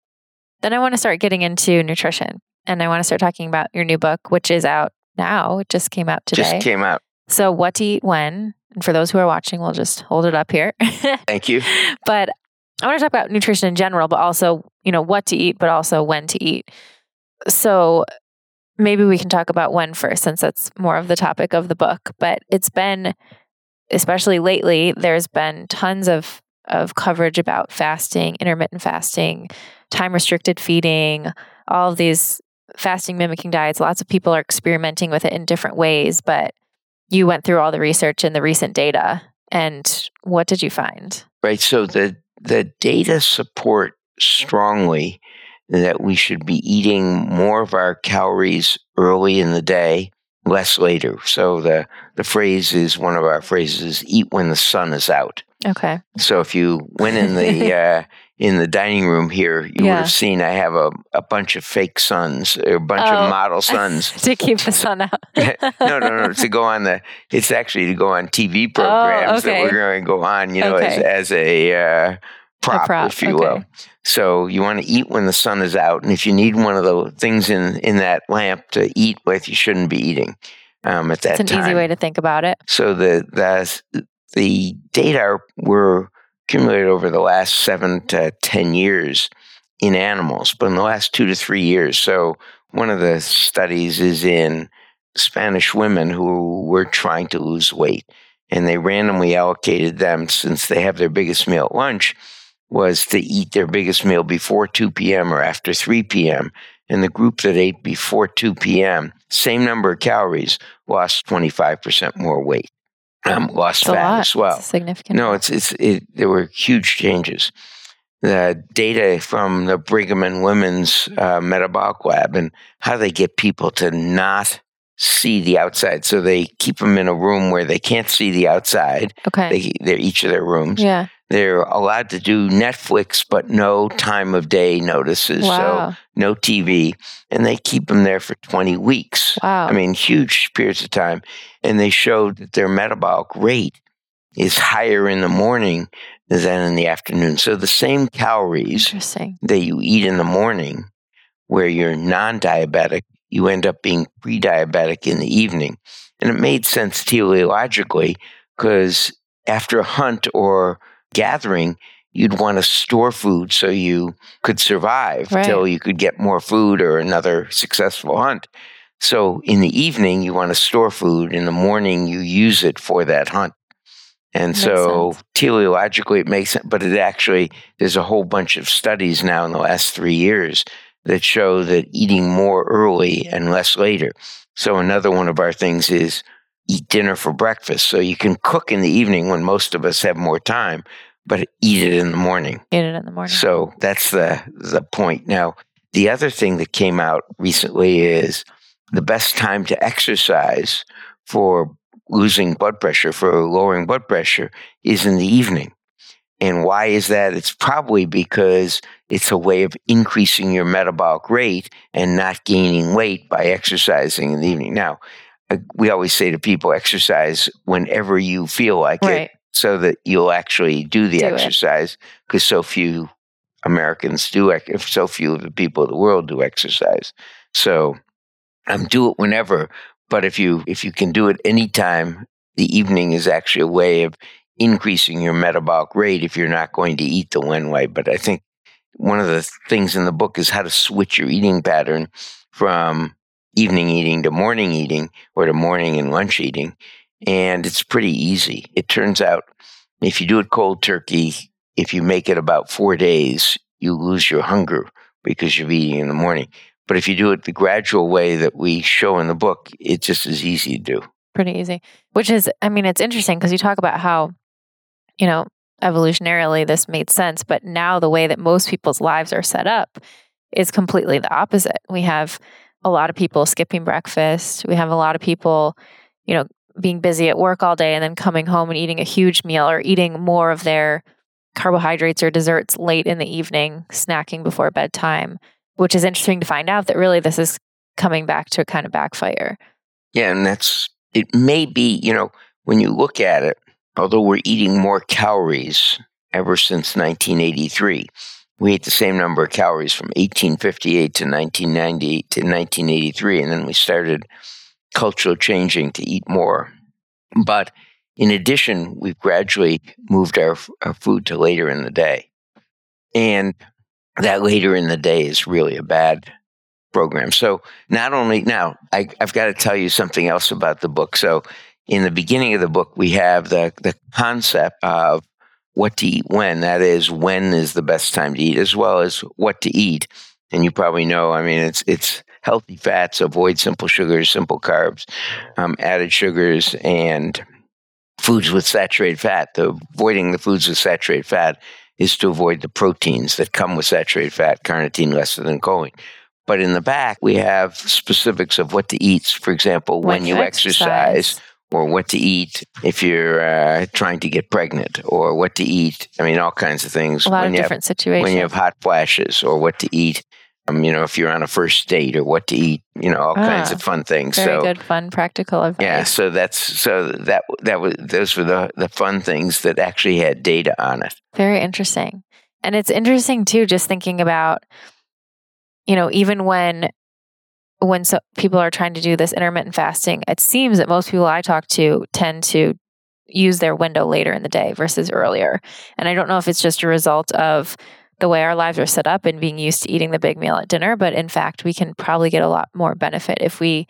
B: then I want to start getting into nutrition, and I want to start talking about your new book, which is out now. It just came out today.
A: Just came out.
B: So, what to eat when? And for those who are watching, we'll just hold it up here.
A: Thank you.
B: But I want to talk about nutrition in general, but also, you know, what to eat, but also when to eat. So maybe we can talk about when first, since that's more of the topic of the book. But it's been, especially lately, there's been tons of of coverage about fasting, intermittent fasting, time restricted feeding, all of these fasting mimicking diets. Lots of people are experimenting with it in different ways, but you went through all the research and the recent data. And what did you find?
A: Right. So the the data support strongly that we should be eating more of our calories early in the day, less later. So the the phrase is one of our phrases: "Eat when the sun is out."
B: Okay.
A: So if you went in the <laughs> uh, in the dining room here, you yeah. would have seen I have a, a bunch of fake suns, a bunch oh, of model <laughs> suns
B: to keep the sun out. <laughs>
A: no, no, no. To go on the, it's actually to go on TV programs oh, okay. that we're going to go on. You know, okay. as, as a uh, prop, a prop, if you okay. will. So you want to eat when the sun is out, and if you need one of the things in in that lamp to eat with, you shouldn't be eating um, at that
B: It's an
A: time.
B: easy way to think about it.
A: So the the the data were accumulated over the last seven to 10 years in animals, but in the last two to three years. So, one of the studies is in Spanish women who were trying to lose weight, and they randomly allocated them since they have their biggest meal at lunch was to eat their biggest meal before 2 p.m. or after 3 p.m. And the group that ate before 2 p.m., same number of calories, lost 25% more weight um, lost it's fat as well.
B: Significant.
A: No, it's it's it, there were huge changes. The data from the Brigham and Women's uh, Metabolic Lab and how they get people to not see the outside, so they keep them in a room where they can't see the outside.
B: Okay,
A: they, they're each of their rooms.
B: Yeah,
A: they're allowed to do Netflix, but no time of day notices. Wow. So no TV. And they keep them there for 20 weeks.
B: Wow.
A: I mean, huge periods of time. And they showed that their metabolic rate is higher in the morning than in the afternoon. So the same calories that you eat in the morning, where you're non diabetic, you end up being pre diabetic in the evening. And it made sense teleologically because after a hunt or gathering, you'd want to store food so you could survive right. till you could get more food or another successful hunt. So in the evening, you want to store food. In the morning, you use it for that hunt. And makes so sense. teleologically, it makes sense. But it actually, there's a whole bunch of studies now in the last three years that show that eating more early and less later. So another one of our things is eat dinner for breakfast. So you can cook in the evening when most of us have more time, but eat it in the morning.
B: Eat it in the morning.
A: So that's the the point. Now, the other thing that came out recently is the best time to exercise for losing blood pressure, for lowering blood pressure, is in the evening. And why is that? It's probably because it's a way of increasing your metabolic rate and not gaining weight by exercising in the evening. Now, we always say to people exercise whenever you feel like right. it so that you'll actually do the do exercise because so few Americans do, if so few of the people of the world do exercise. So um, do it whenever, but if you if you can do it anytime, the evening is actually a way of increasing your metabolic rate if you're not going to eat the one way. But I think one of the things in the book is how to switch your eating pattern from evening eating to morning eating or to morning and lunch eating. And it's pretty easy. It turns out if you do it cold turkey, if you make it about four days, you lose your hunger because you're eating in the morning. But if you do it the gradual way that we show in the book, it's just as easy to do.
B: Pretty easy. Which is, I mean, it's interesting because you talk about how, you know, evolutionarily this made sense, but now the way that most people's lives are set up is completely the opposite. We have a lot of people skipping breakfast. We have a lot of people, you know, being busy at work all day and then coming home and eating a huge meal or eating more of their carbohydrates or desserts late in the evening, snacking before bedtime, which is interesting to find out that really this is coming back to a kind of backfire.
A: Yeah, and that's it may be, you know, when you look at it, although we're eating more calories ever since 1983, we ate the same number of calories from 1858 to 1998 to 1983, and then we started cultural changing to eat more. But in addition, we've gradually moved our, our food to later in the day. And that later in the day is really a bad program. So not only now, I, have got to tell you something else about the book. So in the beginning of the book, we have the, the concept of what to eat when. That is, when is the best time to eat, as well as what to eat. And you probably know, I mean, it's it's healthy fats, avoid simple sugars, simple carbs, um, added sugars, and foods with saturated fat. The, avoiding the foods with saturated fat is to avoid the proteins that come with saturated fat, carnitine, lecithin, and choline. But in the back, we have specifics of what to eat. For example, when, when you exercise, exercise or what to eat if you're uh, trying to get pregnant, or what to eat. I mean, all kinds of things.
B: A lot when of different
A: have,
B: situations.
A: When you have hot flashes, or what to eat. Um, you know, if you're on a first date, or what to eat. You know, all ah, kinds of fun things.
B: Very so, good, fun, practical advice.
A: Yeah. So that's so that that was those were the the fun things that actually had data on it.
B: Very interesting, and it's interesting too. Just thinking about, you know, even when when so people are trying to do this intermittent fasting, it seems that most people I talk to tend to use their window later in the day versus earlier. And I don't know if it's just a result of the way our lives are set up and being used to eating the big meal at dinner, but in fact, we can probably get a lot more benefit if we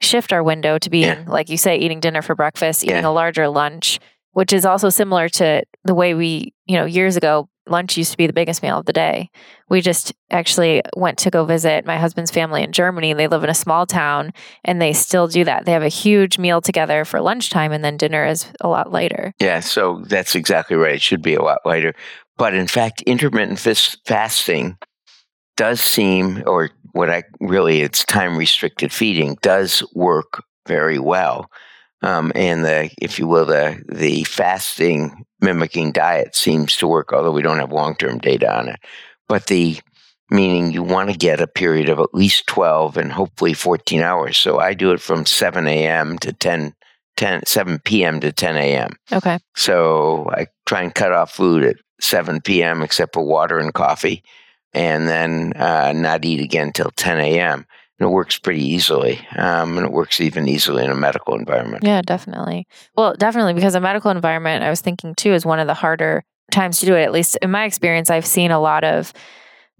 B: shift our window to being, yeah. like you say, eating dinner for breakfast, eating yeah. a larger lunch, which is also similar to the way we, you know, years ago lunch used to be the biggest meal of the day. We just actually went to go visit my husband's family in Germany. They live in a small town and they still do that. They have a huge meal together for lunchtime and then dinner is a lot later.
A: Yeah, so that's exactly right. It should be a lot later. But in fact, intermittent fasting does seem, or what I really, it's time restricted feeding, does work very well. Um, and the, if you will, the the fasting mimicking diet seems to work, although we don't have long term data on it. But the meaning you want to get a period of at least 12 and hopefully 14 hours. So I do it from 7 a.m. to 10 10, 7 p.m. to 10 a.m.
B: Okay.
A: So I try and cut off food at 7 p.m. except for water and coffee, and then uh, not eat again till 10 a.m. And it works pretty easily, um, and it works even easily in a medical environment.
B: Yeah, definitely. Well, definitely because a medical environment, I was thinking too, is one of the harder times to do it. At least in my experience, I've seen a lot of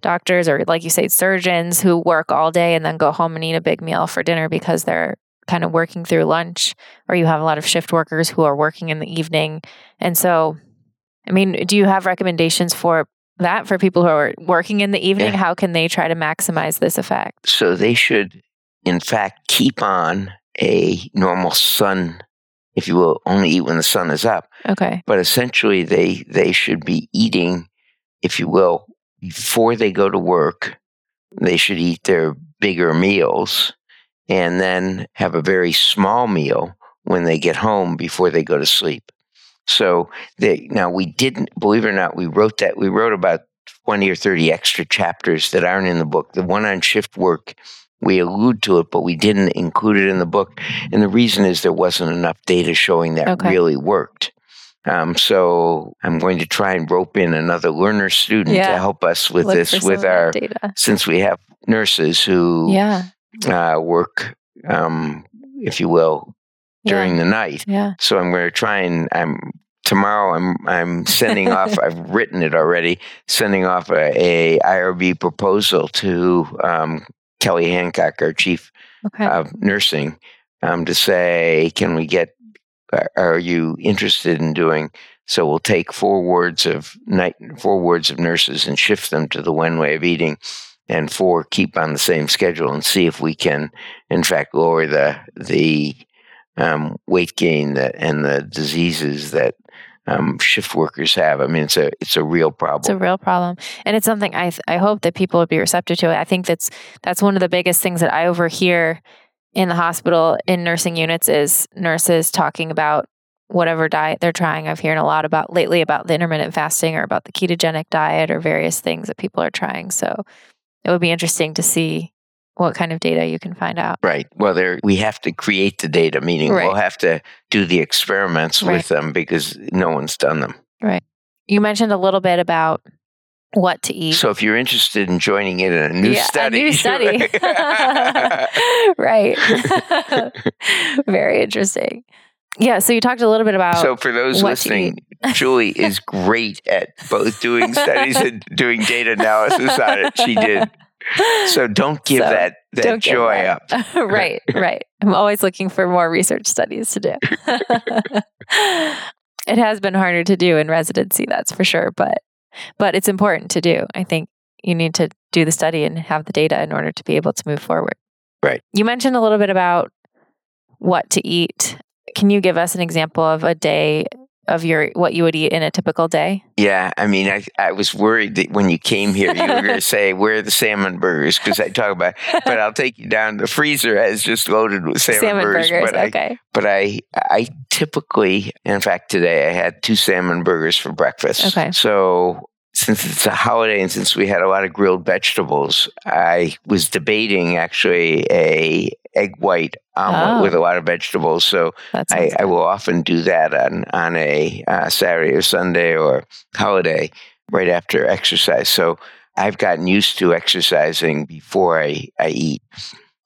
B: doctors or, like you say, surgeons who work all day and then go home and eat a big meal for dinner because they're kind of working through lunch, or you have a lot of shift workers who are working in the evening. And so, I mean, do you have recommendations for that for people who are working in the evening? Yeah. How can they try to maximize this effect?
A: So they should, in fact, keep on a normal sun, if you will, only eat when the sun is up.
B: Okay.
A: But essentially, they they should be eating, if you will, before they go to work. They should eat their bigger meals and then have a very small meal when they get home before they go to sleep. So they, now we didn't, believe it or not, we wrote that, we wrote about 20 or 30 extra chapters that aren't in the book. The one on shift work, we allude to it, but we didn't include it in the book. And the reason is there wasn't enough data showing that okay. really worked. Um, so I'm going to try and rope in another Lerner student yeah. to help us with Look this, with our data. since we have nurses who
B: yeah.
A: uh, work, um, if you will, during
B: yeah.
A: the night.
B: Yeah.
A: So I'm going to try and I'm tomorrow. I'm I'm sending off. <laughs> I've written it already. Sending off a, a IRB proposal to um, Kelly Hancock, our chief okay. of nursing, um, to say, can we get? Are you interested in doing? So we'll take four wards of night, four wards of nurses, and shift them to the one way of eating and four keep on the same schedule and see if we can, in fact, lower the the um, weight gain that and the diseases that um, shift workers have. I mean, it's a it's a real problem.
B: It's a real problem, and it's something I I hope that people would be receptive to it. I think that's that's one of the biggest things that I overhear in the hospital in nursing units is nurses talking about whatever diet they're trying. I've heard a lot about lately about the intermittent fasting or about the ketogenic diet or various things that people are trying. So it would be interesting to see what kind of data you can find out.
A: Right. Well, there we have to create the data, meaning right. we'll have to do the experiments right. with them because no one's done them.
B: Right. You mentioned a little bit about what to eat.
A: So if you're interested in joining in a new
B: yeah,
A: study,
B: a new study, <laughs> <laughs> right? <laughs> Very interesting. Yeah. So you talked a little bit about.
A: So for those listening, Julie is great at both doing studies and doing data analysis on it. She did. So don't give so that, that joy that.
B: up. <laughs> right, <laughs> right. I'm always looking for more research studies to do. <laughs> it has been harder to do in residency, that's for sure, but but it's important to do. I think you need to do the study and have the data in order to be able to move forward.
A: Right.
B: You mentioned a little bit about what to eat. Can you give us an example of a day of your what you would eat in a typical day?
A: Yeah, I mean, I I was worried that when you came here, you were going <laughs> to say where are the salmon burgers because I talk about. But I'll take you down. The freezer has just loaded with salmon,
B: salmon
A: burgers.
B: burgers.
A: But
B: okay.
A: I, but I I typically, in fact, today I had two salmon burgers for breakfast.
B: Okay.
A: So since it's a holiday and since we had a lot of grilled vegetables, I was debating actually a egg white omelet oh. with a lot of vegetables. So I, I, will often do that on on a uh, Saturday or Sunday or holiday right after exercise. So I've gotten used to exercising before I, I eat.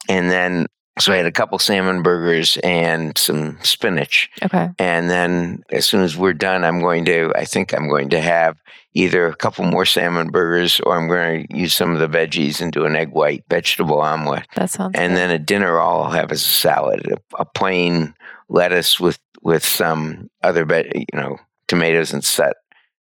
A: And then so I had a couple salmon burgers and some spinach.
B: Okay.
A: And then as soon as we're done, I'm going to, I think I'm going to have either a couple more salmon burgers or I'm going to use some of the veggies and do an egg white vegetable omelet.
B: That sounds
A: And
B: good.
A: then a dinner all I'll have is a salad, a, a plain lettuce with, with some other, you know, tomatoes and set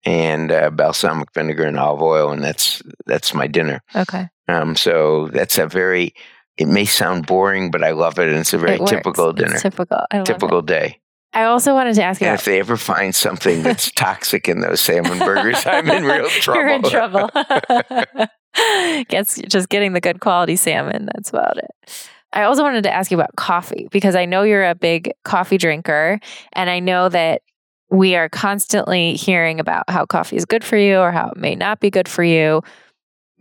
A: and uh, balsamic vinegar and olive oil. And that's, that's my dinner.
B: Okay.
A: Um, so that's a very, it may sound boring, but I love it, and it's a very
B: it
A: typical dinner.
B: It's typical.
A: typical it. day.
B: I also wanted to ask you.
A: And if they ever find something that's <laughs> toxic in those salmon burgers, I'm in real trouble. <laughs>
B: You're in trouble. <laughs> Gets just getting the good quality salmon. That's about it. I also wanted to ask you about coffee because I know you're a big coffee drinker, and I know that we are constantly hearing about how coffee is good for you or how it may not be good for you.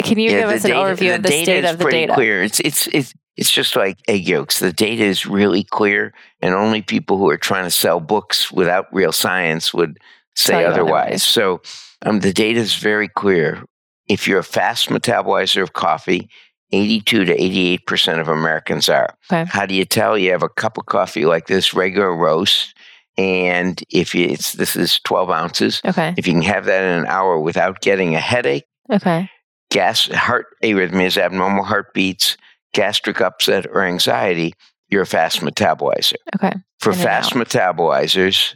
B: Can you yeah, give us an overview of the state of the data?
A: Clear. It's it's it's it's just like egg yolks. The data is really clear, and only people who are trying to sell books without real science would say otherwise. otherwise. So um, the data is very clear. If you're a fast metabolizer of coffee, 82 to 88% of Americans are. Okay. How do you tell? You have a cup of coffee like this, regular roast, and if it's this is 12 ounces.
B: Okay.
A: If you can have that in an hour without getting a headache.
B: Okay.
A: Gas, heart arrhythmias, abnormal heartbeats, gastric upset, or anxiety, you're a fast metabolizer.
B: Okay.
A: For fast metabolizers,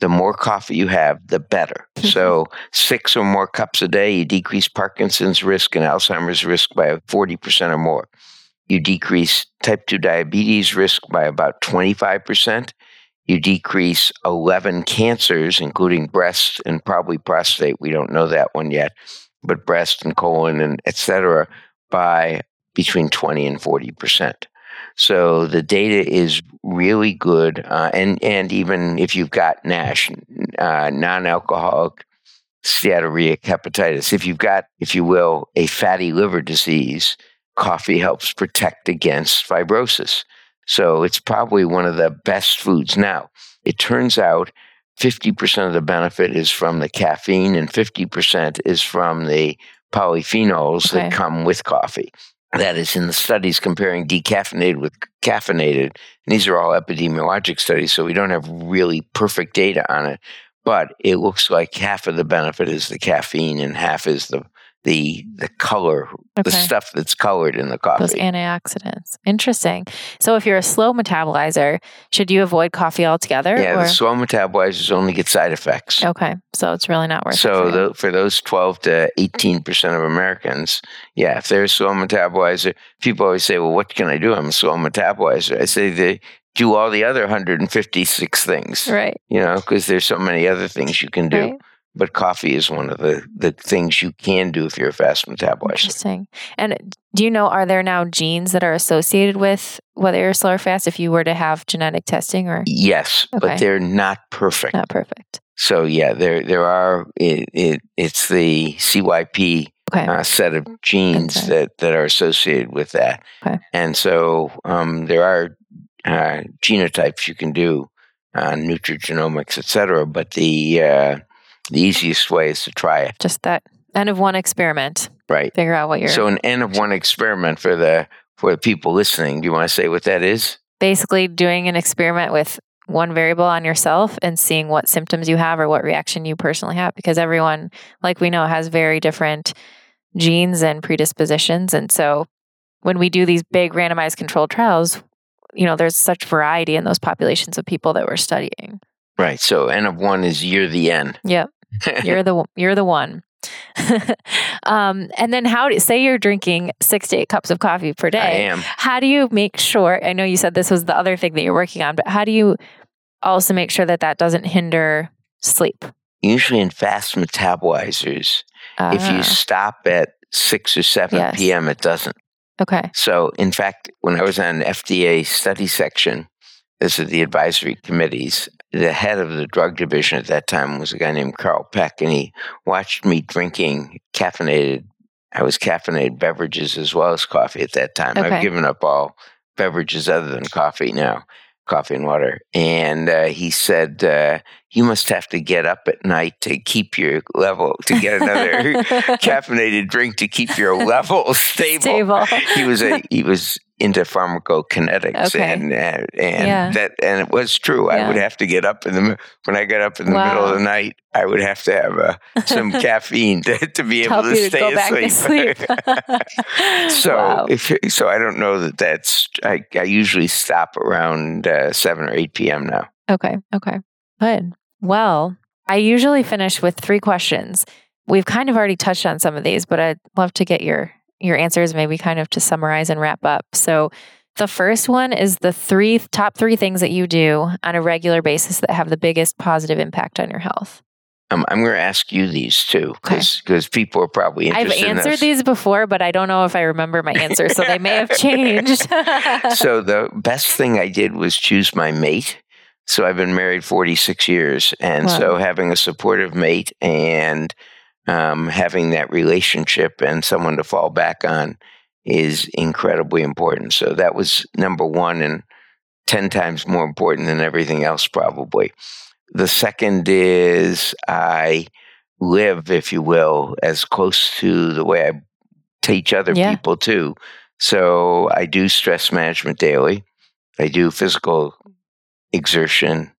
A: the more coffee you have, the better. <laughs> so, six or more cups a day, you decrease Parkinson's risk and Alzheimer's risk by 40% or more. You decrease type 2 diabetes risk by about 25%. You decrease 11 cancers, including breast and probably prostate. We don't know that one yet, but breast and colon and et cetera, by between 20 and 40%. So the data is really good. Uh, and, and even if you've got NASH, uh, non alcoholic steatorrheic hepatitis, if you've got, if you will, a fatty liver disease, coffee helps protect against fibrosis. So it's probably one of the best foods. Now, it turns out 50% of the benefit is from the caffeine and 50% is from the polyphenols okay. that come with coffee that is in the studies comparing decaffeinated with caffeinated. And these are all epidemiologic studies, so we don't have really perfect data on it. But it looks like half of the benefit is the caffeine and half is the the the color, okay. the stuff that's colored in the coffee.
B: Those antioxidants. Interesting. So if you're a slow metabolizer, should you avoid coffee altogether?
A: Yeah, or? the slow metabolizers only get side effects.
B: Okay, so it's really not worth
A: so
B: it.
A: So for, for those twelve to eighteen percent of Americans, yeah, if they're a slow metabolizer, people always say, "Well, what can I do? I'm a slow metabolizer." I say they do all the other 156 things.
B: Right.
A: You know, because there's so many other things you can do. Right but coffee is one of the, the things you can do if you're a fast metabolizer.
B: Interesting. And do you know, are there now genes that are associated with whether you're slow or fast if you were to have genetic testing or?
A: Yes, okay. but they're not perfect.
B: Not perfect.
A: So yeah, there there are. It, it it's the CYP okay. uh, set of genes that that are associated with that.
B: Okay.
A: And so um, there are uh, genotypes you can do, uh, nutrigenomics, et cetera. But the uh, the easiest way is to try it.
B: Just that N of one experiment.
A: Right.
B: Figure out what you're.
A: So an N of one experiment for the for the people listening. Do you want to say what that is?
B: Basically, doing an experiment with one variable on yourself and seeing what symptoms you have or what reaction you personally have, because everyone, like we know, has very different genes and predispositions, and so when we do these big randomized controlled trials, you know, there's such variety in those populations of people that we're studying.
A: Right. So N of one is you're the N.
B: Yep. You're the you're the one. <laughs> um, and then how do say you're drinking six to eight cups of coffee per day? I
A: am.
B: How do you make sure? I know you said this was the other thing that you're working on, but how do you also make sure that that doesn't hinder sleep?
A: Usually in fast metabolizers, uh, if you ah. stop at six or seven yes. p.m., it doesn't.
B: Okay.
A: So, in fact, when I was on FDA study section, this is the advisory committees the head of the drug division at that time was a guy named Carl Peck, and he watched me drinking caffeinated. I was caffeinated beverages as well as coffee at that time. Okay. I've given up all beverages other than coffee now, coffee and water. And uh, he said, uh, "You must have to get up at night to keep your level to get another <laughs> caffeinated drink to keep your level <laughs> stable."
B: Stable.
A: he was a he was into pharmacokinetics okay. and and, and yeah. that and it was true. Yeah. I would have to get up in the when I got up in the wow. middle of the night. I would have to have uh, <laughs> some caffeine to, to be able to stay
B: asleep. <laughs> <laughs>
A: so wow. if so, I don't know that that's. I, I usually stop around uh, seven or eight p.m. now.
B: Okay. Okay. Good. Well, I usually finish with three questions. We've kind of already touched on some of these, but I'd love to get your your answers, maybe kind of to summarize and wrap up. So, the first one is the three top three things that you do on a regular basis that have the biggest positive impact on your health.
A: Um, I'm going to ask you these too, because okay. people are probably interested.
B: I've answered these before, but I don't know if I remember my answer, so they may have <laughs> changed. <laughs> <laughs>
A: so the best thing I did was choose my mate. So I've been married 46 years, and wow. so having a supportive mate and um, having that relationship and someone to fall back on is incredibly important. So that was number one and 10 times more important than everything else, probably. The second is I live, if you will, as close to the way I teach other yeah. people too. So I do stress management daily. I do physical exertion,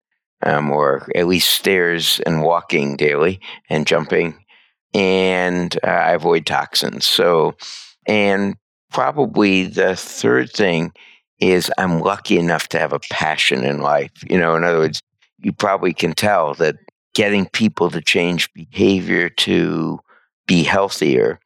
A: um, or at least stairs and walking daily and jumping. And uh, I avoid toxins. So, and probably the third thing is I'm lucky enough to have a passion in life. You know, in other words, you probably can tell that getting people to change behavior to be healthier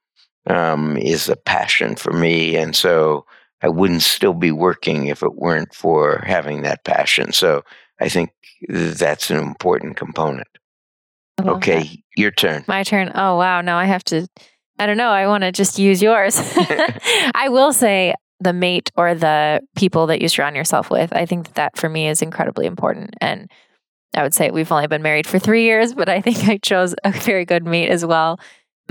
A: um, is a passion for me. And so I wouldn't still be working if it weren't for having that passion. So I think that's an important component. Okay, that. Your turn.
B: My turn. Oh, wow. Now I have to, I don't know. I want to just use yours. <laughs> <laughs> I will say the mate or the people that you surround yourself with. I think that, that for me is incredibly important. And I would say we've only been married for three years, but I think <laughs> I chose a very good mate as well.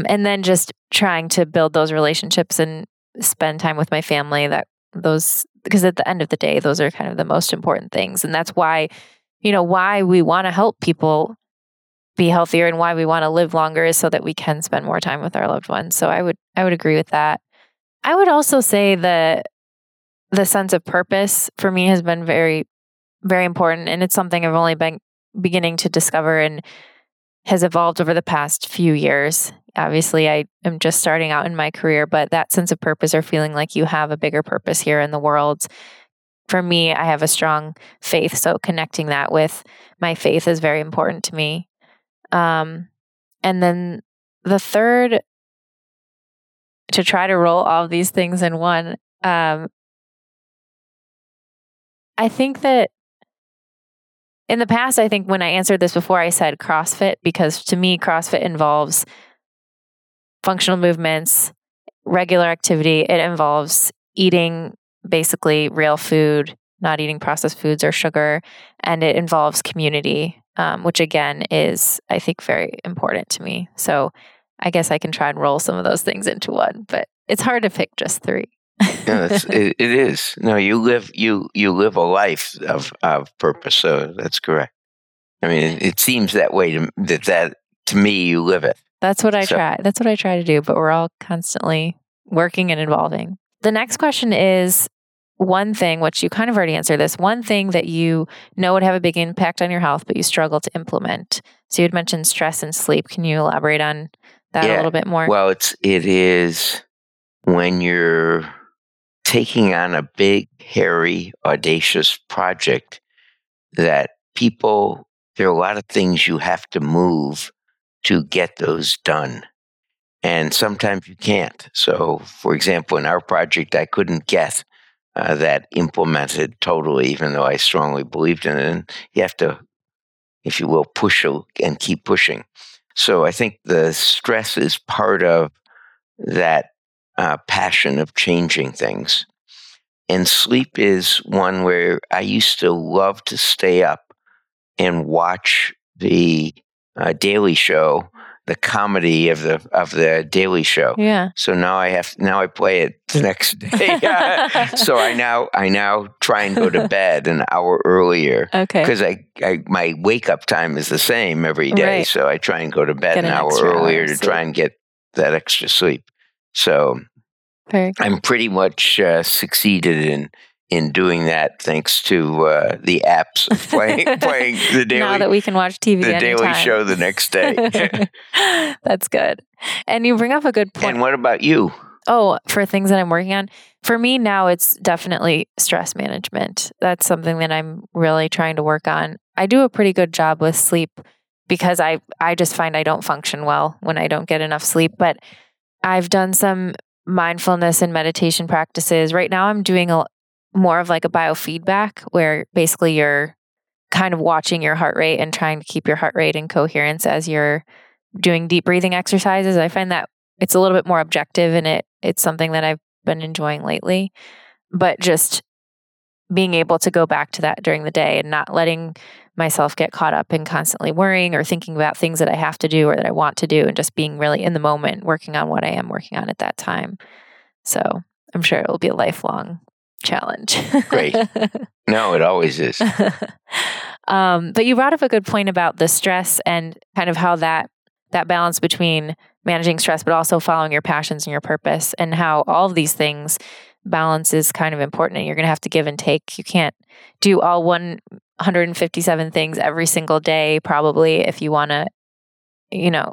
B: And then just trying to build those relationships and spend time with my family that those because at the end of the day those are kind of the most important things and that's why you know why we want to help people be healthier and why we want to live longer is so that we can spend more time with our loved ones so i would i would agree with that i would also say that the sense of purpose for me has been very very important and it's something i've only been beginning to discover and has evolved over the past few years obviously I am just starting out in my career, but that sense of purpose or feeling like you have a bigger purpose here in the world. For me, I have a strong faith. So connecting that with my faith is very important to me. Um, and then the third, to try to roll all these things in one, um, I think that in the past, I think when I answered this before, I said CrossFit because to me, CrossFit involves functional movements, regular activity. It involves eating basically real food, not eating processed foods or sugar, and it involves community, um, which again is, I think, very important to me. So I guess I can try and roll some of those things into one, but it's hard to pick just three.
A: no, <laughs> it, it is. No, you live you you live a life of of purpose. So that's correct. I mean, it, it seems that way to that that to me you live it.
B: That's what I so. try. That's what I try to do, but we're all constantly working and evolving. The next question is one thing, which you kind of already answered this, one thing that you know would have a big impact on your health, but you struggle to implement. So you had mentioned stress and sleep. Can you elaborate on that yeah. a little bit more?
A: Well, it's it is when you're taking on a big, hairy, audacious project that people there are a lot of things you have to move to get those done. And sometimes you can't. So, for example, in our project, I couldn't get uh, that implemented totally, even though I strongly believed in it. And you have to, if you will, push and keep pushing. So I think the stress is part of that uh, passion of changing things. And sleep is one where I used to love to stay up and watch the uh, Daily Show, the comedy of the of the Daily Show.
B: Yeah.
A: So now I have now I play it the next <laughs> day. <laughs> so I now I now try and go to <laughs> bed an hour earlier.
B: Okay.
A: Because I, I my wake up time is the same every day, right. so I try and go to bed an, an hour earlier hour to try and get that extra sleep. So I'm pretty much uh, succeeded in in doing that thanks to uh, the apps <laughs> playing playing the daily
B: now that we can watch TV
A: the
B: anytime.
A: daily show the next day. <laughs>
B: That's good. And you bring up a good point.
A: And what about you?
B: Oh, for things that I'm working on. For me now it's definitely stress management. That's something that I'm really trying to work on. I do a pretty good job with sleep because I I just find I don't function well when I don't get enough sleep, but I've done some mindfulness and meditation practices. Right now I'm doing a more of like a biofeedback where basically you're kind of watching your heart rate and trying to keep your heart rate in coherence as you're doing deep breathing exercises. I find that it's a little bit more objective and it it's something that I've been enjoying lately. But just being able to go back to that during the day and not letting myself get caught up in constantly worrying or thinking about things that I have to do or that I want to do and just being really in the moment working on what I am working on at that time. So I'm sure it will be a lifelong challenge.
A: Great. <laughs> No, it always is. <laughs>
B: um, but you brought up a good point about the stress and kind of how that that balance between managing stress, but also following your passions and your purpose, and how all of these things balance is kind of important. And you're going to have to give and take. You can't do all 157 things every single day, probably, if you want to, you know,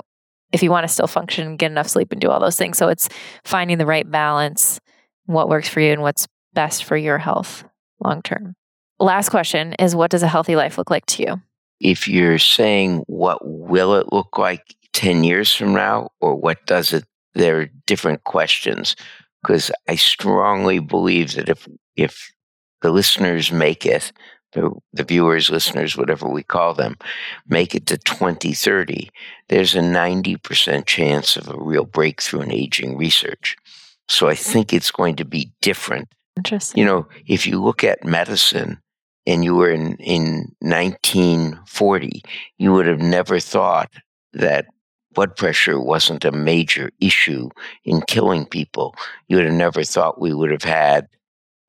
B: if you want to still function, and get enough sleep, and do all those things. So it's finding the right balance, what works for you, and what's best for your health long term. Last question is what does a healthy life look like to you?
A: If you're saying what will it look like 10 years from now or what does it, there are different questions because I strongly believe that if, if the listeners make it, the, the viewers, listeners, whatever we call them, make it to 2030, there's a 90% chance of a real breakthrough in aging research. So I think it's going to be different.
B: Interesting.
A: You know, if you look at medicine, and you were in, in 1940, you would have never thought that blood pressure wasn't a major issue in killing people. You would have never thought we would have had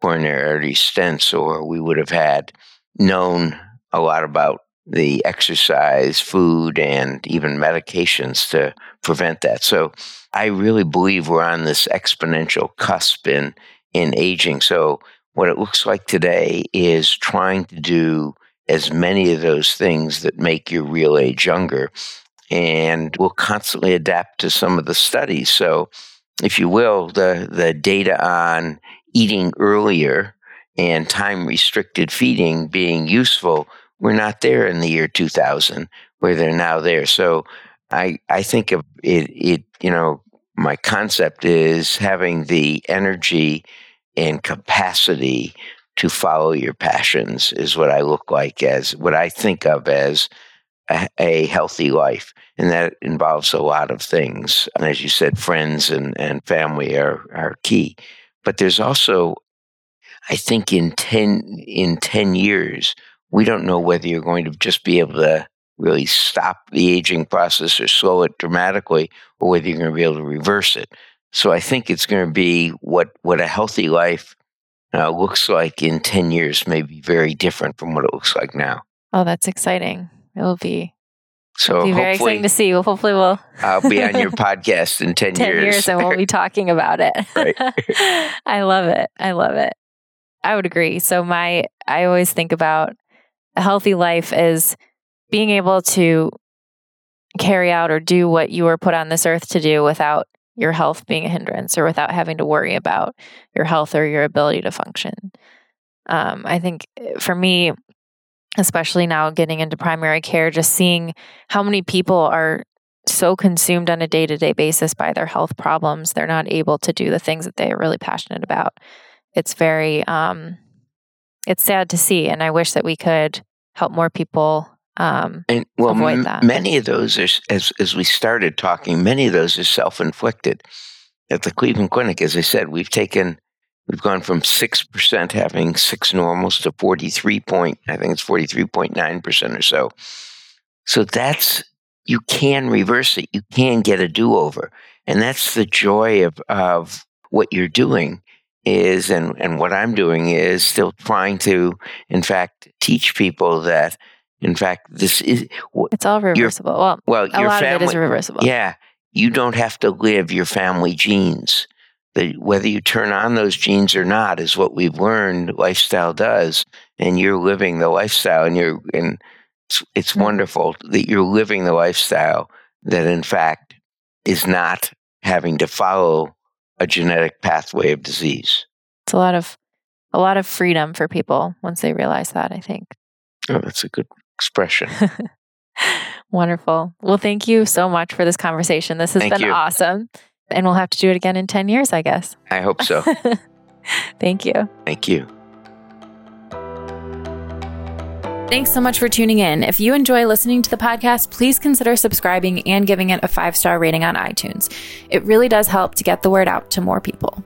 A: coronary artery stents or we would have had known a lot about the exercise, food, and even medications to prevent that. So I really believe we're on this exponential cusp in, in aging. So what it looks like today is trying to do as many of those things that make your real age younger. And we'll constantly adapt to some of the studies. So, if you will, the, the data on eating earlier and time restricted feeding being useful we're not there in the year 2000, where they're now there. So, I, I think of it, it, you know, my concept is having the energy and capacity to follow your passions is what I look like as what I think of as a, a, healthy life. And that involves a lot of things. And as you said, friends and, and family are, are key. But there's also, I think in 10, in 10 years, we don't know whether you're going to just be able to really stop the aging process or slow it dramatically, or whether you're going to be able to reverse it. So I think it's going to be what what a healthy life uh, looks like in ten years may be very different from what it looks like now.
B: Oh, that's exciting! It will be. So it'll be very exciting to see. Well, hopefully, we'll.
A: I'll be on your <laughs> podcast in ten,
B: 10
A: years.
B: years, and we'll be talking about it. <laughs> Right. <laughs> I love it. I love it. I would agree. So my, I always think about a healthy life as being able to carry out or do what you were put on this earth to do without your health being a hindrance or without having to worry about your health or your ability to function. Um, I think eh, for me, especially now getting into primary care, just seeing how many people are so consumed on a day to day basis by their health problems, they're not able to do the things that they are really passionate about. It's very, um, it's sad to see. And I wish that we could help more people um, and well, avoid m-
A: Many of those are, as as we started talking, many of those are self inflicted. At the Cleveland Clinic, as I said, we've taken we've gone from six percent having six normals to forty three point I think it's forty three point nine percent or so. So that's you can reverse it. You can get a do over, and that's the joy of of what you're doing is and and what I'm doing is still trying to in fact teach people that in fact, this is
B: it's all reversible. Well, well, a lot family, of it is reversible.
A: Yeah, you don't have to live your family genes. The, whether you turn on those genes or not is what we've learned. Lifestyle does, and you're living the lifestyle, and you're and it's, it's mm-hmm. wonderful that you're living the lifestyle that, in fact, is not having to follow a genetic pathway of disease.
B: It's a lot of a lot of freedom for people once they realize that. I think.
A: Oh, that's a good expression. <laughs>
B: Wonderful. Well, thank you so much for this conversation. This has thank been you. awesome. And we'll have to do it again in 10 years, I guess.
A: I hope so. <laughs>
B: thank you.
A: Thank you.
B: Thanks so much for tuning in. If you enjoy listening to the podcast, please consider subscribing and giving it a five star rating on iTunes. It really does help to get the word out to more people.